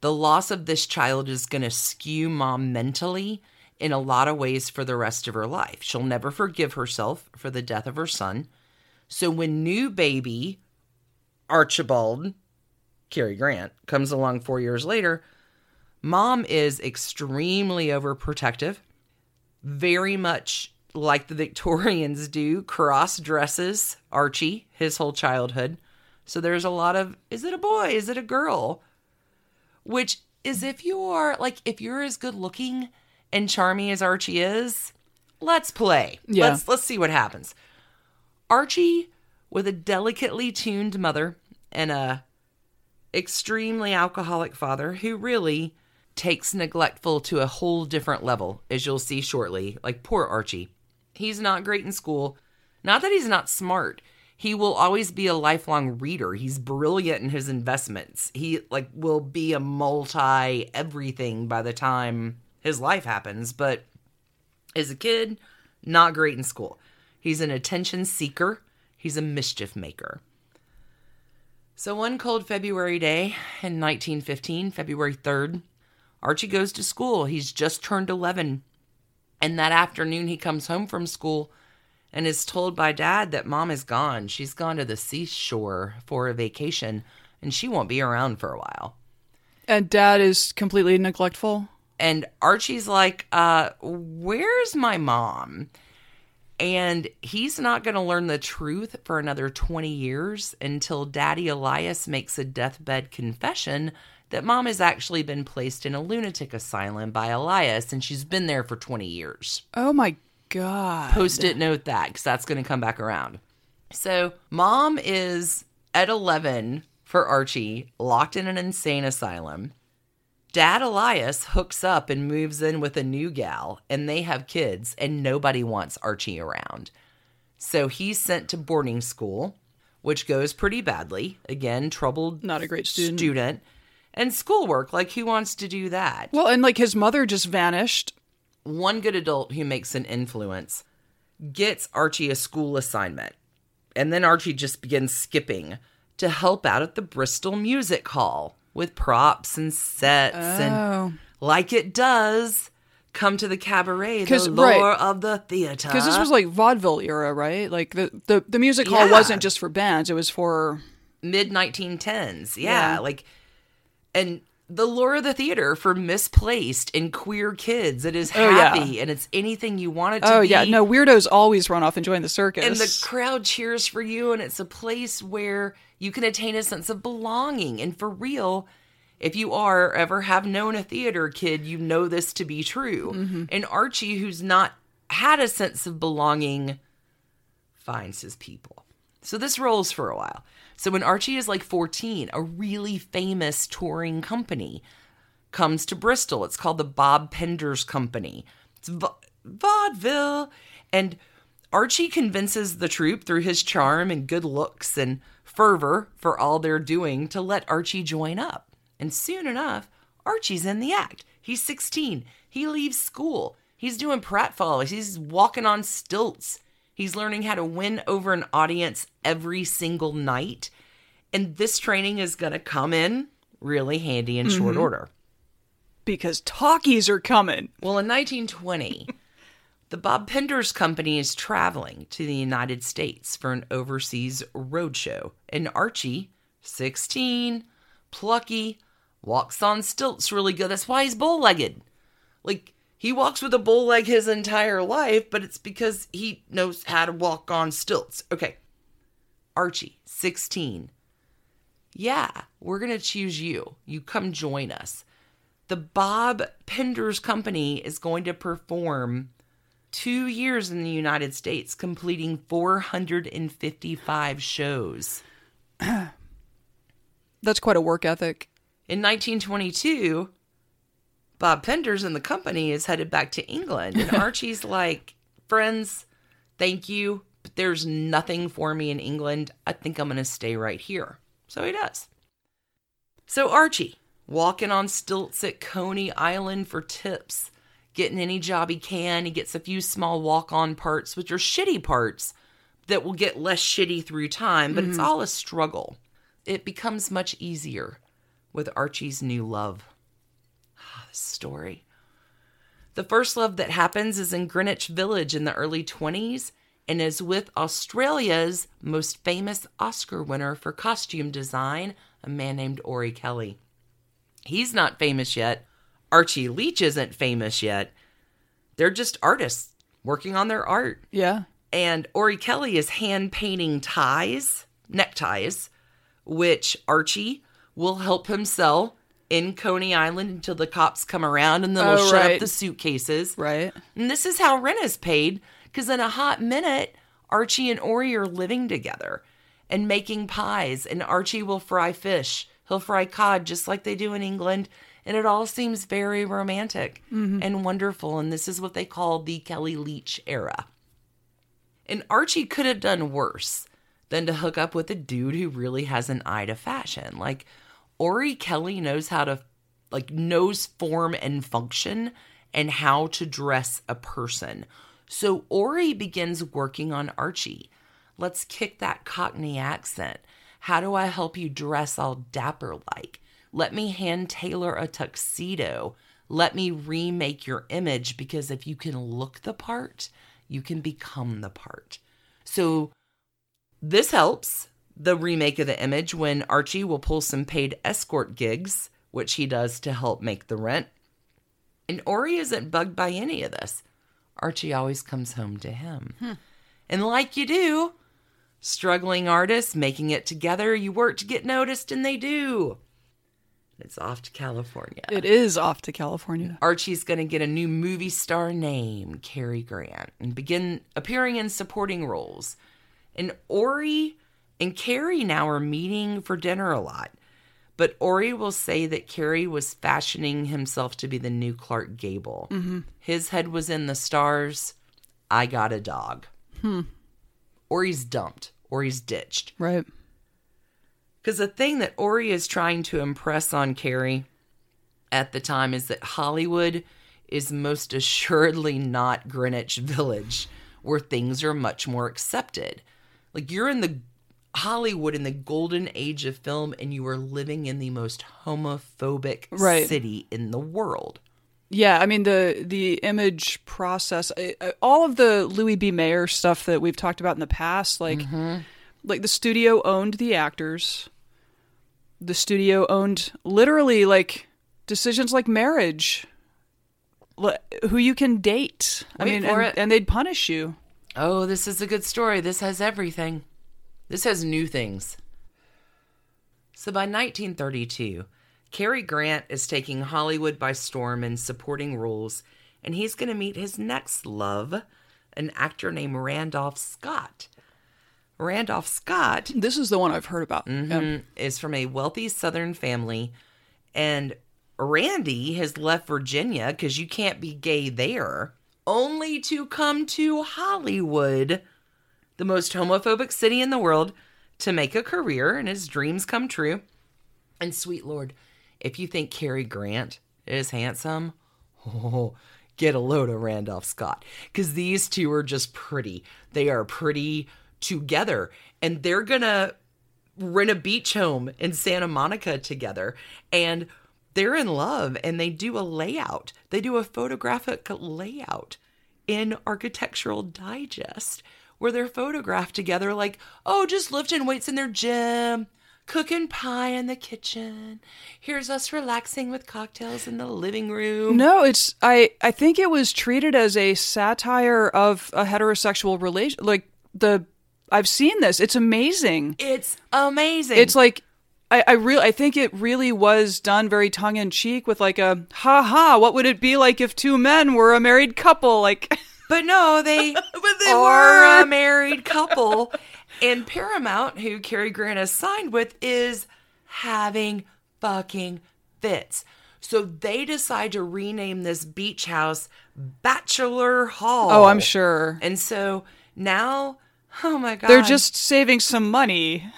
the loss of this child is going to skew mom mentally in a lot of ways for the rest of her life. She'll never forgive herself for the death of her son. So when new baby Archibald Cary Grant comes along 4 years later, mom is extremely overprotective, very much like the Victorians do, cross dresses Archie his whole childhood. So there's a lot of is it a boy? Is it a girl? Which is if you are like if you're as good looking and charming as Archie is, let's play. Yeah. Let's let's see what happens. Archie with a delicately tuned mother and a extremely alcoholic father who really takes neglectful to a whole different level, as you'll see shortly. Like poor Archie. He's not great in school. Not that he's not smart. He will always be a lifelong reader. He's brilliant in his investments. He like will be a multi everything by the time his life happens, but as a kid, not great in school. He's an attention seeker. He's a mischief maker. So one cold February day in 1915, February 3rd, Archie goes to school. He's just turned 11. And that afternoon, he comes home from school and is told by dad that mom is gone. She's gone to the seashore for a vacation and she won't be around for a while. And dad is completely neglectful. And Archie's like, uh, where's my mom? And he's not going to learn the truth for another 20 years until Daddy Elias makes a deathbed confession that mom has actually been placed in a lunatic asylum by Elias and she's been there for 20 years. Oh my god. Post it note that because that's going to come back around. So, mom is at 11 for Archie, locked in an insane asylum. Dad Elias hooks up and moves in with a new gal, and they have kids, and nobody wants Archie around. So he's sent to boarding school, which goes pretty badly. Again, troubled Not a great student. student. And schoolwork, like who wants to do that? Well, and like his mother just vanished. one good adult who makes an influence gets Archie a school assignment. And then Archie just begins skipping to help out at the Bristol Music Hall with props and sets Oh. and like it does, come to the cabaret, the lore right. of the theater. Because this was like vaudeville era, right? Like the, the, the music hall Yeah. wasn't just for bands, it was for. mid 1910s. Yeah, Yeah. like and the lure of the theater for misplaced and queer kids. It is Oh, yeah. happy and it's anything you want it to Oh, be. yeah. No, weirdos always run off and join the circus. And the crowd cheers for you, and it's a place where you can attain a sense of belonging. And for real, if you are ever have known a theater kid, you know this to be true. Mm-hmm. And Archie, who's not had a sense of belonging, finds his people. So this rolls for a while. So when Archie is like 14, a really famous touring company comes to Bristol. It's called the Bob Penders Company. It's va- vaudeville. And Archie convinces the troupe through his charm and good looks and fervor for all they're doing to let Archie join up. And soon enough, Archie's in the act. He's 16. He leaves school. He's doing pratfalls. He's walking on stilts. He's learning how to win over an audience every single night. And this training is going to come in really handy in short mm-hmm. order. because talkies are coming. Well, in 1920, the Bob Penders Company is traveling to the United States for an overseas roadshow. And Archie, 16, plucky, walks on stilts really good. That's why he's bow legged. Like, he walks with a bow leg his entire life, but it's because he knows how to walk on stilts. Okay. Archie, 16. Yeah, we're going to choose you. You come join us the Bob Penders Company is going to perform two years in the United States, completing 455 shows. That's quite a work ethic. In 1922, Bob Penders and the company is headed back to England, and Archie's like, Friends, thank you, but there's nothing for me in England. I think I'm going to stay right here. So he does. So Archie, walking on stilts at Coney Island for tips, getting any job he can. He gets a few small walk on parts, which are shitty parts that will get less shitty through time, but it's all a struggle. It becomes much easier with Archie's new love. Ah, this story. The first love that happens is in Greenwich Village in the early 20s and is with Australia's most famous Oscar winner for costume design, a man named Orry-Kelly. He's not famous yet. Archie Leach isn't famous yet. They're just artists working on their art. Yeah. And Orry-Kelly is hand painting ties, neckties, which Archie will help him sell in Coney Island until the cops come around and then they'll Oh, shut right. up the suitcases. Right. And this is how rent is paid because in a hot minute, Archie and Orry are living together and making pies, and Archie will fry fish. He'll fry cod just like they do in England, and it all seems very romantic mm-hmm. and wonderful. And this is what they call the Kelly Leach era. And Archie could have done worse than to hook up with a dude who really has an eye to fashion. Like Orry-Kelly knows how to like knows form and function and how to dress a person. So Orry begins working on Archie. Let's kick that cockney accent. How do I help you dress all dapper like? Let me hand tailor a tuxedo. Let me remake your image because if you can look the part, you can become the part. So this helps the remake of the image when Archie will pull some paid escort gigs, which he does to help make the rent. And Orry isn't bugged by any of this. Archie always comes home to him. Hmm. And like you do, struggling artists making it together, you work to get noticed, and they do. It's off to California. It is off to California. Archie's going to get a new movie star name, Cary Grant, and begin appearing in supporting roles. And Orry and Cary now are meeting for dinner a lot. But Orry will say that Cary was fashioning himself to be the new Clark Gable. Mm-hmm. His head was in the stars. I got a dog. Hmm. Orry's dumped. Orry's ditched. Right. Because the thing that Orry is trying to impress on Cary at the time is that Hollywood is most assuredly not Greenwich Village, where things are much more accepted. Like you're in the Hollywood in the golden age of film, and you are living in the most homophobic Right. city in the world. Yeah, I mean the the image process, all of the Louis B. Mayer stuff that we've talked about in the past, like mm-hmm. Like the studio owned the actors. The studio owned literally like decisions like marriage, who you can date. I mean, and, and they'd punish you. Oh, this is a good story. This has everything. This has new things. So by 1932, Cary Grant is taking Hollywood by storm in supporting roles, and he's going to meet his next love, an actor named Randolph Scott. Randolph Scott This is the one I've heard about. Yeah. Mhm, is from a wealthy Southern family, and Randy has left Virginia because you can't be gay there, only to come to Hollywood, the most homophobic city in the world, to make a career and his dreams come true. And sweet Lord, if you think Cary Grant is handsome, oh, get a load of Randolph Scott. Because these two are just pretty. They are pretty together. And they're going to rent a beach home in Santa Monica together. And they're in love and they do a layout. They do a photographic layout in Architectural Digest where they're photographed together like, oh, just lifting weights in their gym, cooking pie in the kitchen. Here's us relaxing with cocktails in the living room. No, it's I I think it was treated as a satire of a heterosexual relation. Like the I've seen this. It's amazing. It's amazing. It's like I, I really I think it really was done very tongue in cheek with like a ha ha. What would it be like if two men were a married couple? Like But no, they, But they are were. a married couple. and Paramount, who Cary Grant has signed with, is having fucking fits. So they decide to rename this beach house Bachelor Hall. oh, I'm sure And so now, oh my God. they're just saving some money.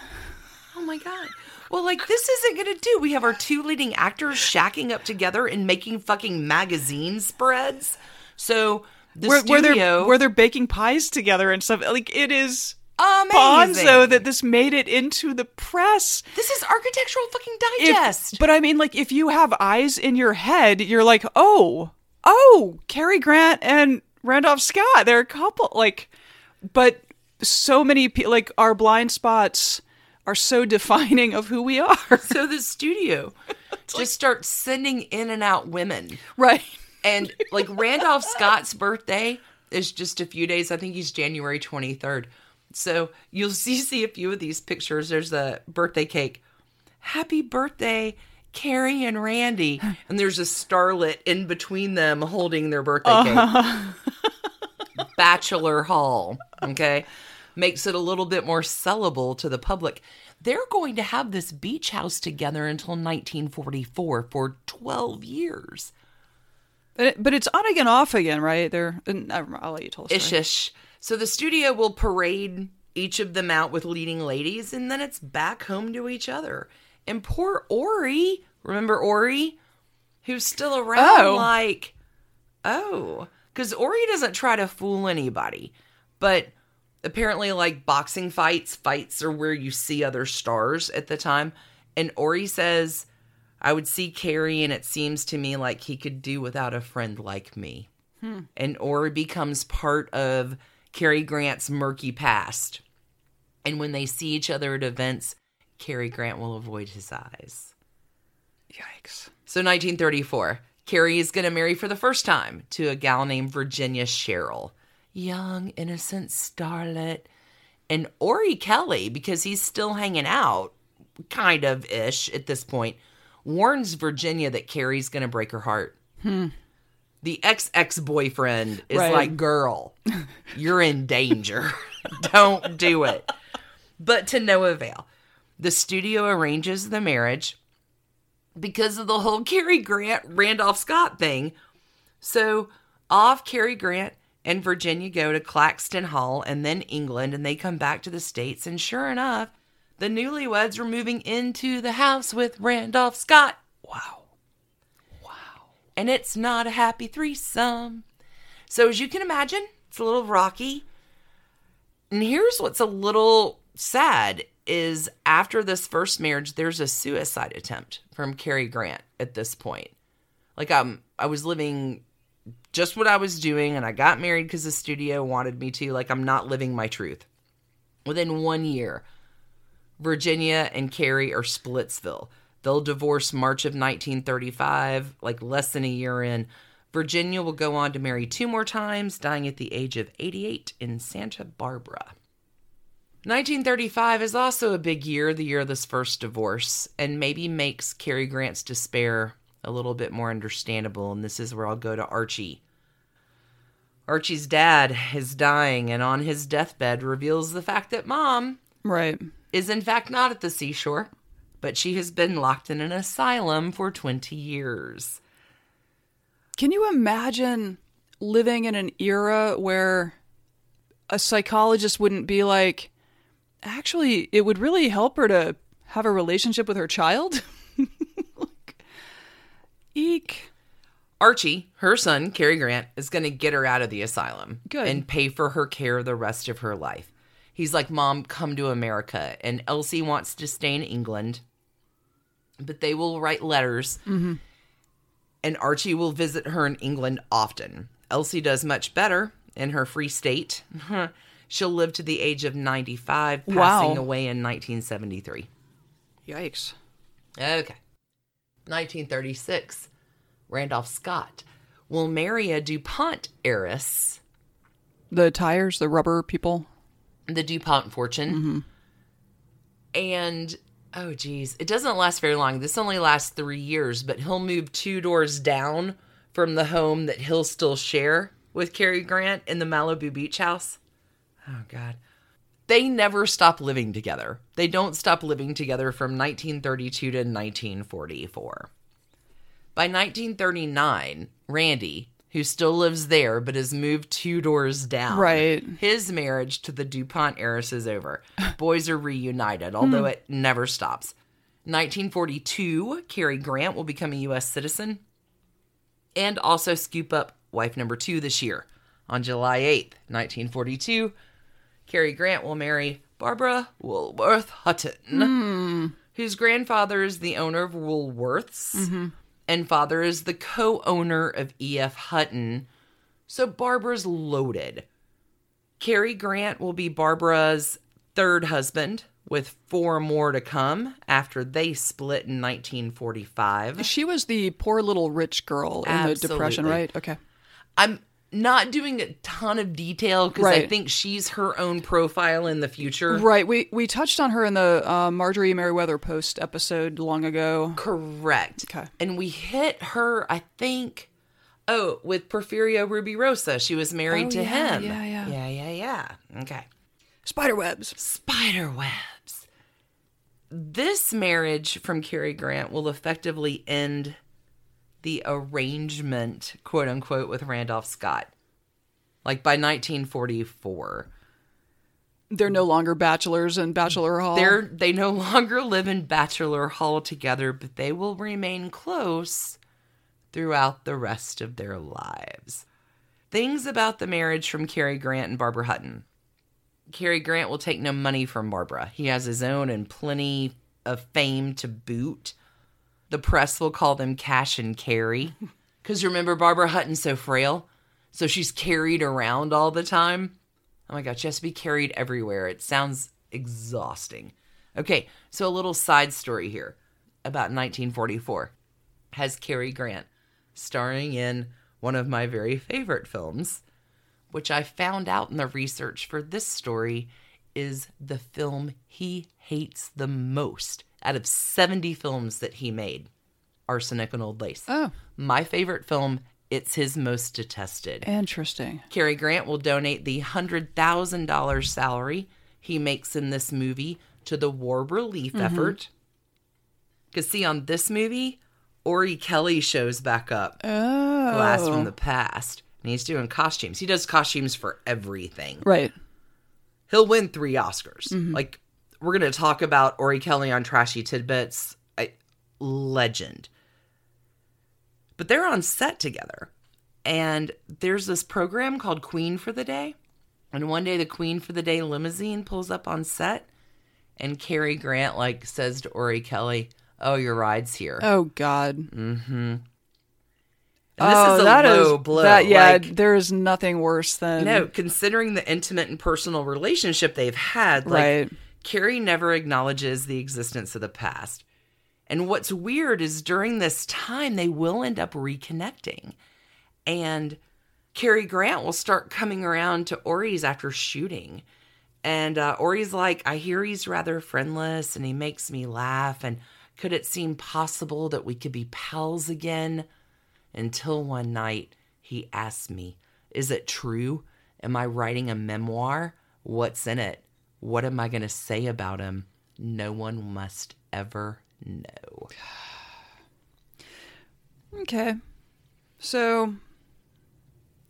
Oh my god. Well, like this isn't gonna do. We have our two leading actors shacking up together and making fucking magazine spreads. So the Where, where studio they're where they're baking pies together and stuff. Like it is amazing. bonzo that this made it into the press. this is architectural fucking If- digest. but I mean, like, if you have eyes in your head, you're like, oh, oh, Cary Grant and Randolph Scott, they're a couple. Like, but so many people, like, our blind spots are so defining of who we are. so the studio just starts sending in and out women. right. And like Randolph Scott's birthday is just a few days. I think he's January 23rd. So you'll see, see a few of these pictures. There's a birthday cake. Happy birthday, Cary and Randy. And there's a starlet in between them holding their birthday cake. Uh-huh. Bachelor Hall. Okay. Makes it a little bit more sellable to the public. They're going to have this beach house together until 1944 for 12 years. But, it, but it's on again, off again, right? They're, uh, I- I'll let you tell Ish ish. So the studio will parade each of them out with leading ladies, and then it's back home to each other. And poor Orry, remember Orry, who's still around, Oh. like, oh, because Orry doesn't try to fool anybody, but apparently, like boxing fights, fights are where you see other stars at the time. And Orry says, I would see Cary, and it seems to me like he could do without a friend like me hmm. and Orry becomes part of Cary Grant's murky past. And when they see each other at events, Cary Grant will avoid his eyes. Yikes. So 1934, Cary is going to marry for the first time to a gal named Virginia Cherrill. Young, innocent starlet. And Orry-Kelly, because he's still hanging out, kind of ish at this point, warns Virginia that Cary's going to break her heart. Hmm. The ex ex boyfriend is Right. like, girl, you're in danger. Don't do it. But to no avail. The studio arranges the marriage because of the whole Cary Grant Randolph Scott thing. So off Cary Grant and Virginia go to Caxton Hall and then England, and they come back to the States. And sure enough, the newlyweds are moving into the house with Randolph Scott. Wow. Wow. And it's not a happy threesome. So, as you can imagine, it's a little rocky. And here's what's a little sad is after this first marriage, there's a suicide attempt from Cary Grant at this point. Like I'm I was living just what I was doing and I got married cuz the studio wanted me to. Like I'm not living my truth. Within 1 year, Virginia and Cary are Splitsville. They'll divorce March of 1935, like less than a year in. Virginia will go on to marry two more times, dying at the age of 88 in Santa Barbara. 1935 is also a big year, the year of this first divorce, and maybe makes Cary Grant's despair a little bit more understandable. And this is where I'll go to Archie. Archie's dad is dying, and on his deathbed reveals the fact that mom Right. is in fact not at the seashore, but she has been locked in an asylum for 20 years. Can you imagine living in an era where a psychologist wouldn't be like, actually, it would really help her to have a relationship with her child? eek. Archie, her son, Cary Grant, is going to get her out of the asylum Good. and pay for her care the rest of her life. He's like, Mom, come to America. And Elsie wants to stay in England, but they will write letters. Mm-hmm. And Archie will visit her in England often. Elsie does much better in her free state. She'll live to the age of 95, passing Wow. away in 1973. Yikes. Okay. 1936. Randolph Scott will marry a DuPont heiress, The tires, the rubber people. the DuPont fortune. Mm-hmm. And, oh, geez, it doesn't last very long. This only lasts three years, but he'll move two doors down from the home that he'll still share with Cary Grant in the Malibu beach house. Oh, God. They never stop living together. They don't stop living together from 1932 to 1944. By 1939, Randy, who still lives there but has moved two doors down, Right. his marriage to the DuPont heiress is over. Boys are reunited, although hmm. it never stops. 1942, Cary Grant will become a U.S. citizen and also scoop up wife number two this year. On July 8th, 1942, Cary Grant will marry Barbara Woolworth Hutton, whose grandfather is the owner of Woolworths and father is the co owner of E.F. Hutton. So Barbara's loaded. Cary Grant will be Barbara's third husband, with four more to come after they split in 1945. She was the poor little rich girl in the Depression, right? Okay. I'm not doing a ton of detail because I think she's her own profile in the future. Right. We we touched on her in the uh, Marjorie Merriweather Post episode long ago. Correct. Okay. And we hit her, I think, oh, with Porfirio Rubirosa. She was married Oh, to yeah, him. yeah, yeah. Yeah, yeah, yeah. Okay. Spiderwebs. Spider webs. This marriage from Cary Grant will effectively end the arrangement, quote unquote, with Randolph Scott. Like by 1944. They're no longer bachelors in Bachelor Hall. They're they no longer live in bachelor hall together, but they will remain close throughout the rest of their lives. Things about the marriage from Cary Grant and Barbara Hutton. Cary Grant will take no money from Barbara. He has his own and plenty of fame to boot. The press will call them cash and carry. Because remember, Barbara Hutton's so frail. So she's carried around all the time. Oh my God, she has to be carried everywhere. It sounds exhausting. Okay, so a little side story here about 1944 has Cary Grant starring in one of my very favorite films, which I found out in the research for this story is the film he hates the most out of 70 films that he made Arsenic and Old Lace. Oh, My favorite film, it's his most detested. interesting. Cary Grant will donate the $100,000 salary he makes in this movie to the war relief mm-hmm. effort. Because, see, on this movie, Orry-Kelly shows back up, Oh, blast from the past, and he's doing costumes. He does costumes for everything. right. He'll win three Oscars. Mm-hmm. Like, we're going to talk about Orry-Kelly on Trashy Tidbits. I, legend. But they're on set together. And there's this program called Queen for the Day. And one day the Queen for the Day limousine pulls up on set. And Cary Grant, like, says to Orry-Kelly, Oh, your ride's here. Oh God. Mm-hmm. And this oh, is a that low is- blow. that- yeah, Like, there is nothing worse than no, considering the intimate and personal relationship they've had, like right. Cary never acknowledges the existence of the past. And what's weird is during this time, they will end up reconnecting. And Cary Grant will start coming around to Orry's after shooting. And uh, Orry's like, I hear he's rather friendless and he makes me laugh. And could it seem possible that we could be pals again? Until one night, he asked me, Is it true? Am I writing a memoir? What's in it? What am I going to say about him? No one must ever know. Okay. So,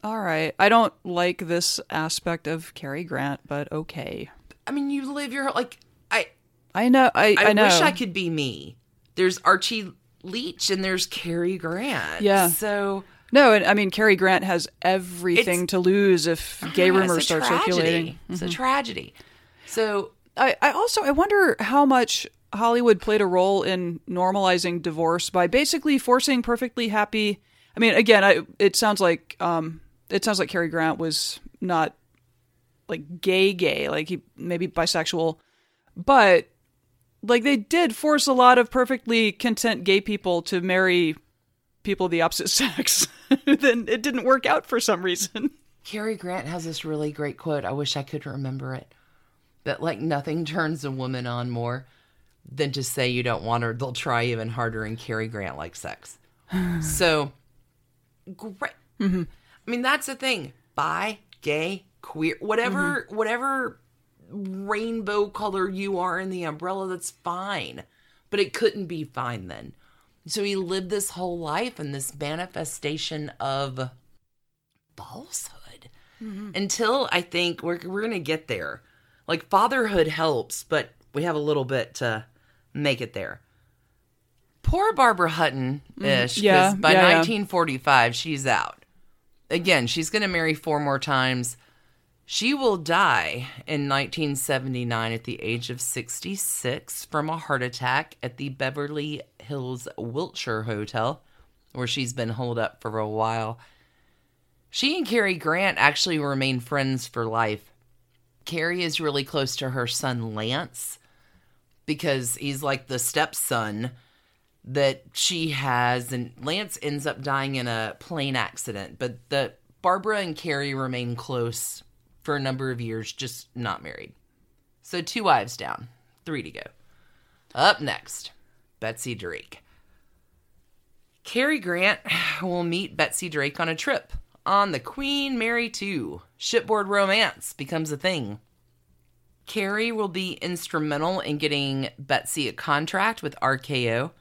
all right. I don't like this aspect of Cary Grant, but okay. I mean, you live your like I I know. I, I, I, know. wish I could be me. There's Archie Leach and there's Cary Grant. Yeah. So No, and I mean Cary Grant has everything to lose if gay rumors start tragedy. circulating. Mm-hmm. It's a tragedy. So I, I also I wonder how much Hollywood played a role in normalizing divorce by basically forcing perfectly happy. I mean, again, I, it sounds like um, it sounds like Cary Grant was not like gay, gay, like he maybe bisexual, but like they did force a lot of perfectly content gay people to marry people of the opposite sex. then it didn't work out for some reason. Cary Grant has this really great quote. I wish I could remember it. That like nothing turns a woman on more than to say you don't want her. They'll try even harder, and Cary Grant like sex. so great. Mm-hmm. I mean, that's the thing. Bi, gay, queer, whatever, mm-hmm. whatever rainbow color you are in the umbrella, that's fine. But it couldn't be fine then. So he lived this whole life in this manifestation of falsehood mm-hmm. until I think we're we're gonna get there. Like fatherhood helps, but we have a little bit to make it there. Poor Barbara Hutton ish. Mm, yeah, by yeah, yeah. 1945, she's out. Again, she's gonna marry four more times. She will die in 1979 at the age of 66 from a heart attack at the Beverly Hills Wilshire Hotel, where she's been holed up for a while. She and Cary Grant actually remain friends for life. Cary is really close to her son Lance because he's like the stepson that she has and Lance ends up dying in a plane accident, but the Barbara and Cary remain close for a number of years, just not married. So two wives down, three to go. Up next, Betsy Drake. Cary Grant will meet Betsy Drake on a trip on the Queen Mary 2. Shipboard romance becomes a thing. Cary will be instrumental in getting Betsy a contract with RKO.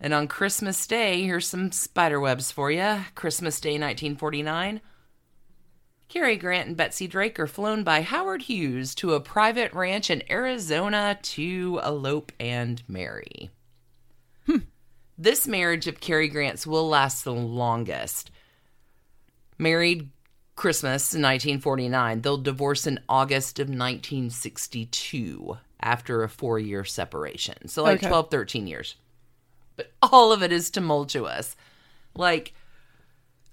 And on Christmas Day, here's some spiderwebs for you. Christmas Day 1949. Cary Grant and Betsy Drake are flown by Howard Hughes to a private ranch in Arizona to elope and marry. Hmm. This marriage of Cary Grant's will last the longest. Married Christmas in 1949, they'll divorce in August of 1962 after a four year separation. So, like Okay. 12, 13 years. But all of it is tumultuous. Like,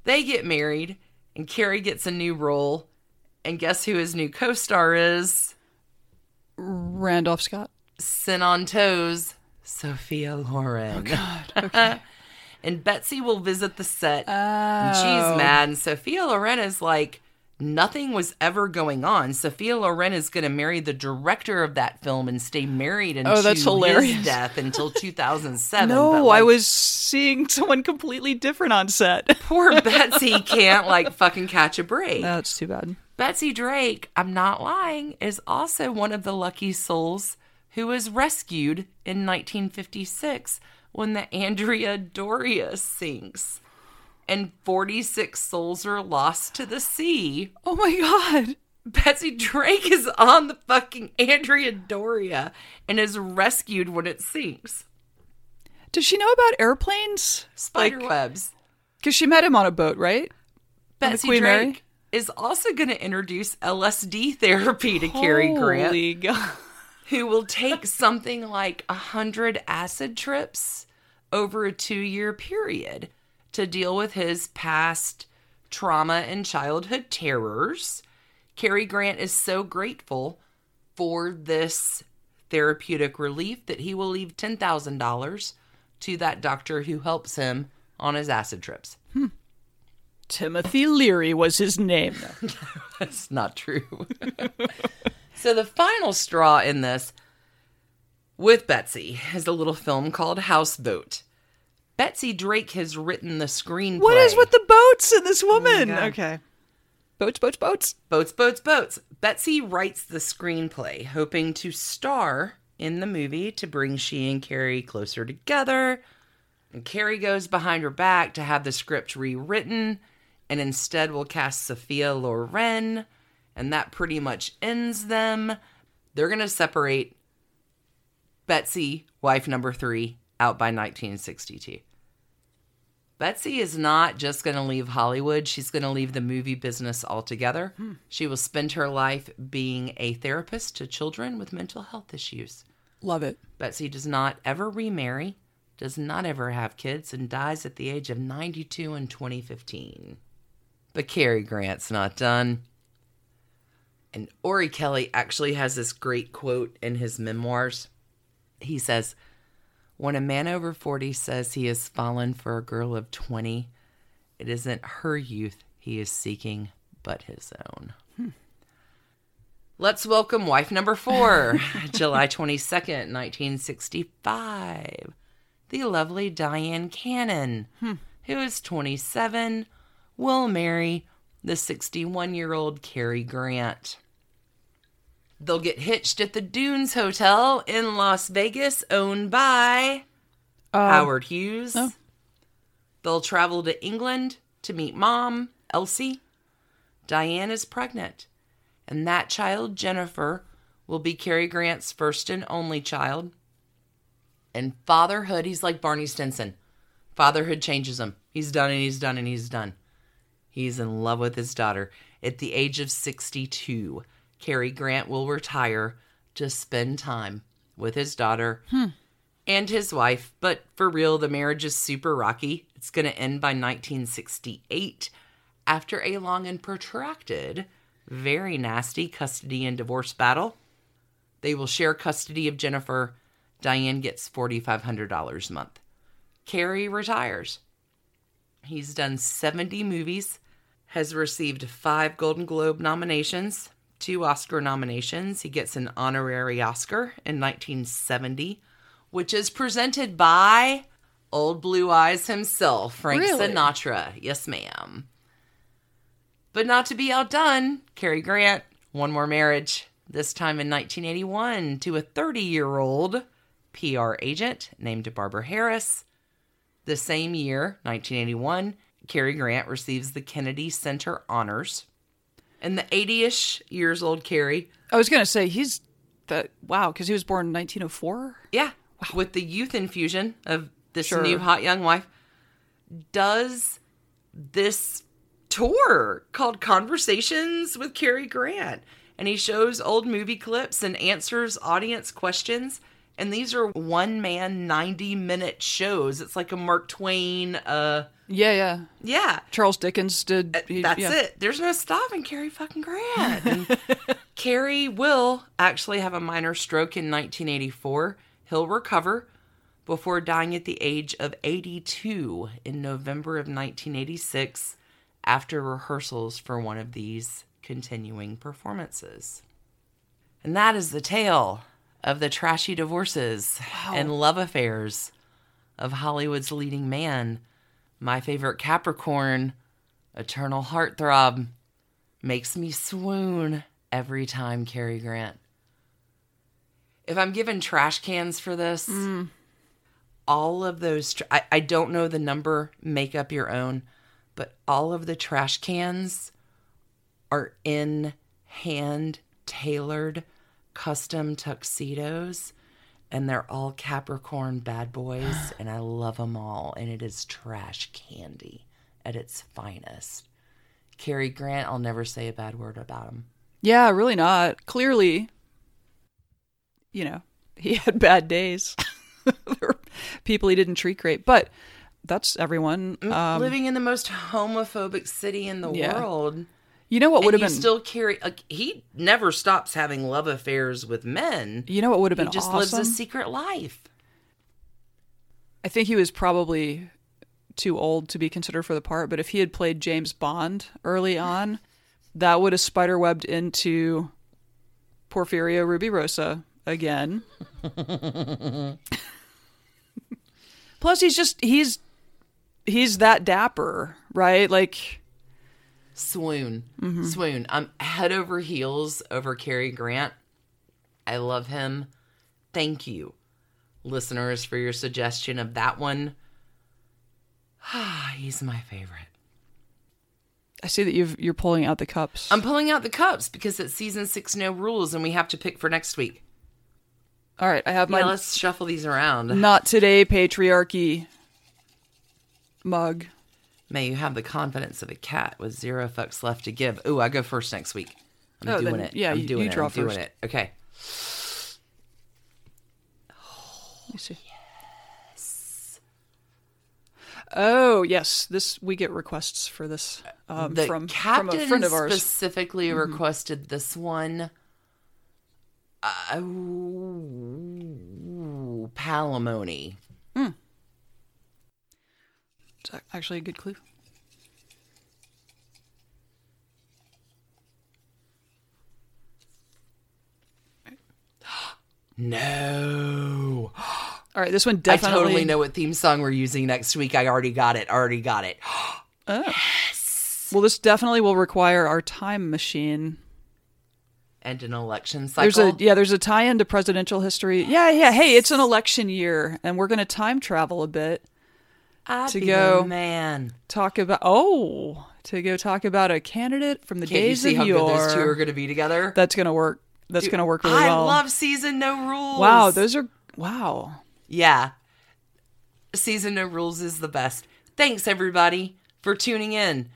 they get married, and Cary gets a new role. And guess who his new co star is? Randolph Scott. Sin on Toes, Sophia Loren. Oh God. Okay. And Betsy will visit the set. Oh. And she's mad. And Sophia Loren is like, nothing was ever going on. Sophia Loren is going to marry the director of that film and stay married oh, until Oh, that's hilarious. his death until 2007. No, But, I was seeing someone completely different on set. Poor Betsy can't like fucking catch a break. That's too bad. Betsy Drake, I'm not lying, is also one of the lucky souls who was rescued in 1956 when the Andrea Doria sinks. And 46 souls are lost to the sea. Oh my god. Betsy Drake is on the fucking Andrea Doria and is rescued when it sinks. Does she know about airplanes? Spider Like- webs. Because she met him on a boat, right? Betsy Drake Mary? is also going to introduce LSD therapy to Cary Grant. Holy God. Who will take something like a hundred acid trips over a two year period to deal with his past trauma and childhood terrors. Cary Grant is so grateful for this therapeutic relief that he will leave $10,000 to that doctor who helps him on his acid trips. Hmm. Timothy Leary was his name. That's not true. so the final straw in this with Betsy is a little film called Houseboat. Betsy Drake has written the screenplay. What is with the boats and this oh woman? God. okay. Boats, boats, boats. Boats, boats, boats. Betsy writes the screenplay, hoping to star in the movie to bring she and Cary closer together. And Cary goes behind her back to have the script rewritten, and instead will cast Sophia Loren, and that pretty much ends them. They're going to separate Betsy, wife number three, out by 1962. Betsy is not just going to leave Hollywood. She's going to leave the movie business altogether. Hmm. She will spend her life being a therapist to children with mental health issues. Love it. Betsy does not ever remarry, does not ever have kids, and dies at the age of 92 in 2015. But Cary Grant's not done. And Orry-Kelly actually has this great quote in his memoirs. He says, When a man over 40 says he has fallen for a girl of 20, it isn't her youth he is seeking, but his own. Hmm. Let's welcome wife number four, July 22nd, 1965. The lovely Dyan Cannon, hmm. who is 27, will marry the 61 year old Cary Grant. They'll get hitched at the Dunes Hotel in Las Vegas, owned by Uh, Howard Hughes. oh. They'll travel to England to meet mom, Elsie. Dyan is pregnant, and that child, Jennifer, will be Cary Grant's first and only child. And fatherhood, he's like Barney Stinson. Fatherhood changes him. He's done and he's done and he's done. He's in love with his daughter. At the age of 62, Cary Grant will retire to spend time with his daughter hmm. and his wife. But for real, the marriage is super rocky. It's going to end by 1968 after a long and protracted, very nasty custody and divorce battle. They will share custody of Jennifer. Dyan gets $4,500 a month. Cary retires. He's done 70 movies, has received five Golden Globe nominations, two Oscar nominations. He gets an honorary Oscar in 1970, which is presented by Old Blue Eyes himself, Frank Really? Sinatra. Yes, ma'am. But not to be outdone, Cary Grant, one more marriage, this time in 1981 to a 30 year old PR agent named Barbara Harris. The same year, 1981, Cary Grant receives the Kennedy Center Honors. And the 80 ish years old Cary, I was gonna say he's that. Wow, because he was born in 1904. yeah, with the youth infusion of this Sure. new hot young wife, does this tour called Conversations with Cary Grant. And he shows old movie clips and answers audience questions. And these are one man, 90 minute shows. It's like a Mark Twain, uh, Yeah, yeah. yeah. Charles Dickens did. he- That's yeah. it. There's no stopping Cary fucking Grant. And Cary will actually have a minor stroke in 1984. He'll recover before dying at the age of 82 in November of 1986 after rehearsals for one of these continuing performances. And that is the tale of the trashy divorces and love affairs of Hollywood's leading man, my favorite Capricorn, eternal heartthrob, makes me swoon every time Cary Grant. If I'm given trash cans for this, mm. all of those, tr- I, I don't know the number, make up your own, but all of the trash cans are in hand tailored custom tuxedos and they're all Capricorn bad boys and I love them all and it is trash candy at its finest. Cary Grant, I'll never say a bad word about him. Yeah, really not. Clearly, you know, he had bad days. there were people he didn't treat great. But that's everyone. Um, Living in the most homophobic city in the Yeah. world. You know what would have been still carry. Like, he never stops having love affairs with men. you know what would have been. He just awesome? lives a secret life. I think he was probably too old to be considered for the part, but if he had played James Bond early on, that would have spiderwebbed into Porfirio Rubirosa again. Plus he's just he's he's that dapper, right? Like Swoon. Mm-hmm. Swoon. I'm head over heels over Cary Grant. I love him. Thank you, listeners, for your suggestion of that one. He's my favorite. I see that you've you're pulling out the cups. I'm pulling out the cups because it's season six, no rules, and we have to pick for next week. All right, I have my Yeah, let's shuffle these around. not today patriarchy mug. May you have the confidence of a cat with zero fucks left to give. Ooh, I go first next week. I'm Oh, doing then- it. yeah, I'm you- doing you it. draw I'm doing first. it. Okay. Me see. Oh yes, this we get requests for this um, the from from a friend of ours. Mm-hmm. specifically requested this one. Uh, palimony. It's actually a good clue. No. All right, this one definitely. I totally know what theme song we're using next week. I already got it. Already got it. Oh. Yes. Well, this definitely will require our time machine. And an election cycle. There's a yeah, there's a tie-in to presidential history. Yeah, yeah. Hey, it's an election year, and we're gonna time travel a bit. I'd to be go. man. Talk about oh, to go talk about a candidate from the Can't you days see of how yore. good those two are going to be together? That's gonna work. That's gonna work really I well. love season no rules. wow, those are wow. Yeah. Season No Rules is the best. Thanks, everybody, for tuning in.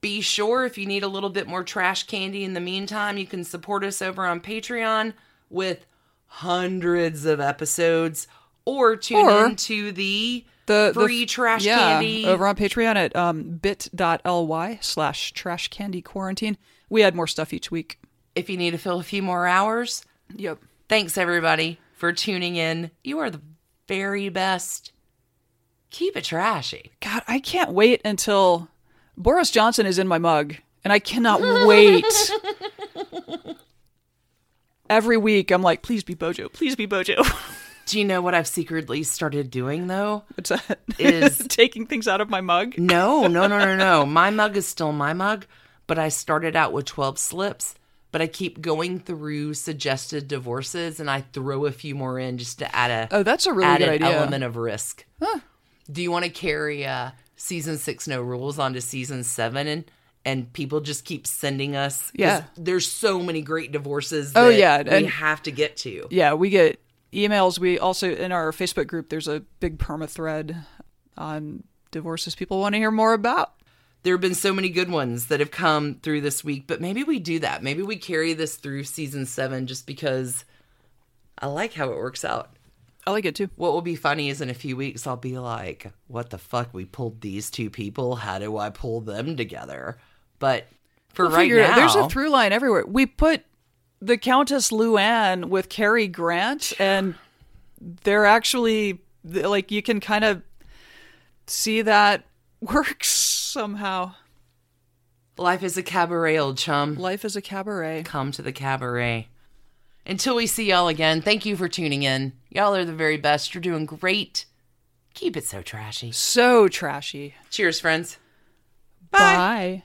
Be sure if you need a little bit more trash candy in the meantime, you can support us over on Patreon with hundreds of episodes or tune Or into the, the the- free trash yeah, candy. over on Patreon at um, bit.ly slash trash candy quarantine. We add more stuff each week. if you need to fill a few more hours. Yep. Thanks, everybody, for tuning in. You are the very best. Keep it trashy. God, I can't wait until Boris Johnson is in my mug, and I cannot wait. Every week, I'm like, please be Bojo, please be Bojo. Do you know what I've secretly started doing, though? What's that? Is- taking things out of my mug. No, no, no, no, no. My mug is still my mug, but I started out with 12 slips, but I keep going through suggested divorces and I throw a few more in just to add a Oh, that's a really good idea. element of risk. Do you want to carry uh, season six no rules onto season seven and and people just keep sending us. Yeah. there's so many great divorces Oh, that yeah, we have to get to. Yeah, we get emails. We also in our Facebook group, there's a big perma thread on divorces people want to hear more about. there have been so many good ones that have come through this week, but maybe we do that. Maybe we carry this through season seven just because I like how it works out. I like it too. What will be funny is in a few weeks, I'll be like, what the fuck? We pulled these two people. How do I pull them together? But for right Figure it now, there's a through line everywhere. We put the Countess Luann with Cary Grant, and they're actually like you can kind of see that works somehow. life is a cabaret, old chum. Life is a cabaret. Come to the cabaret. Until we see y'all again, thank you for tuning in. Y'all are the very best. You're doing great. Keep it so trashy. So trashy. Cheers, friends. Bye.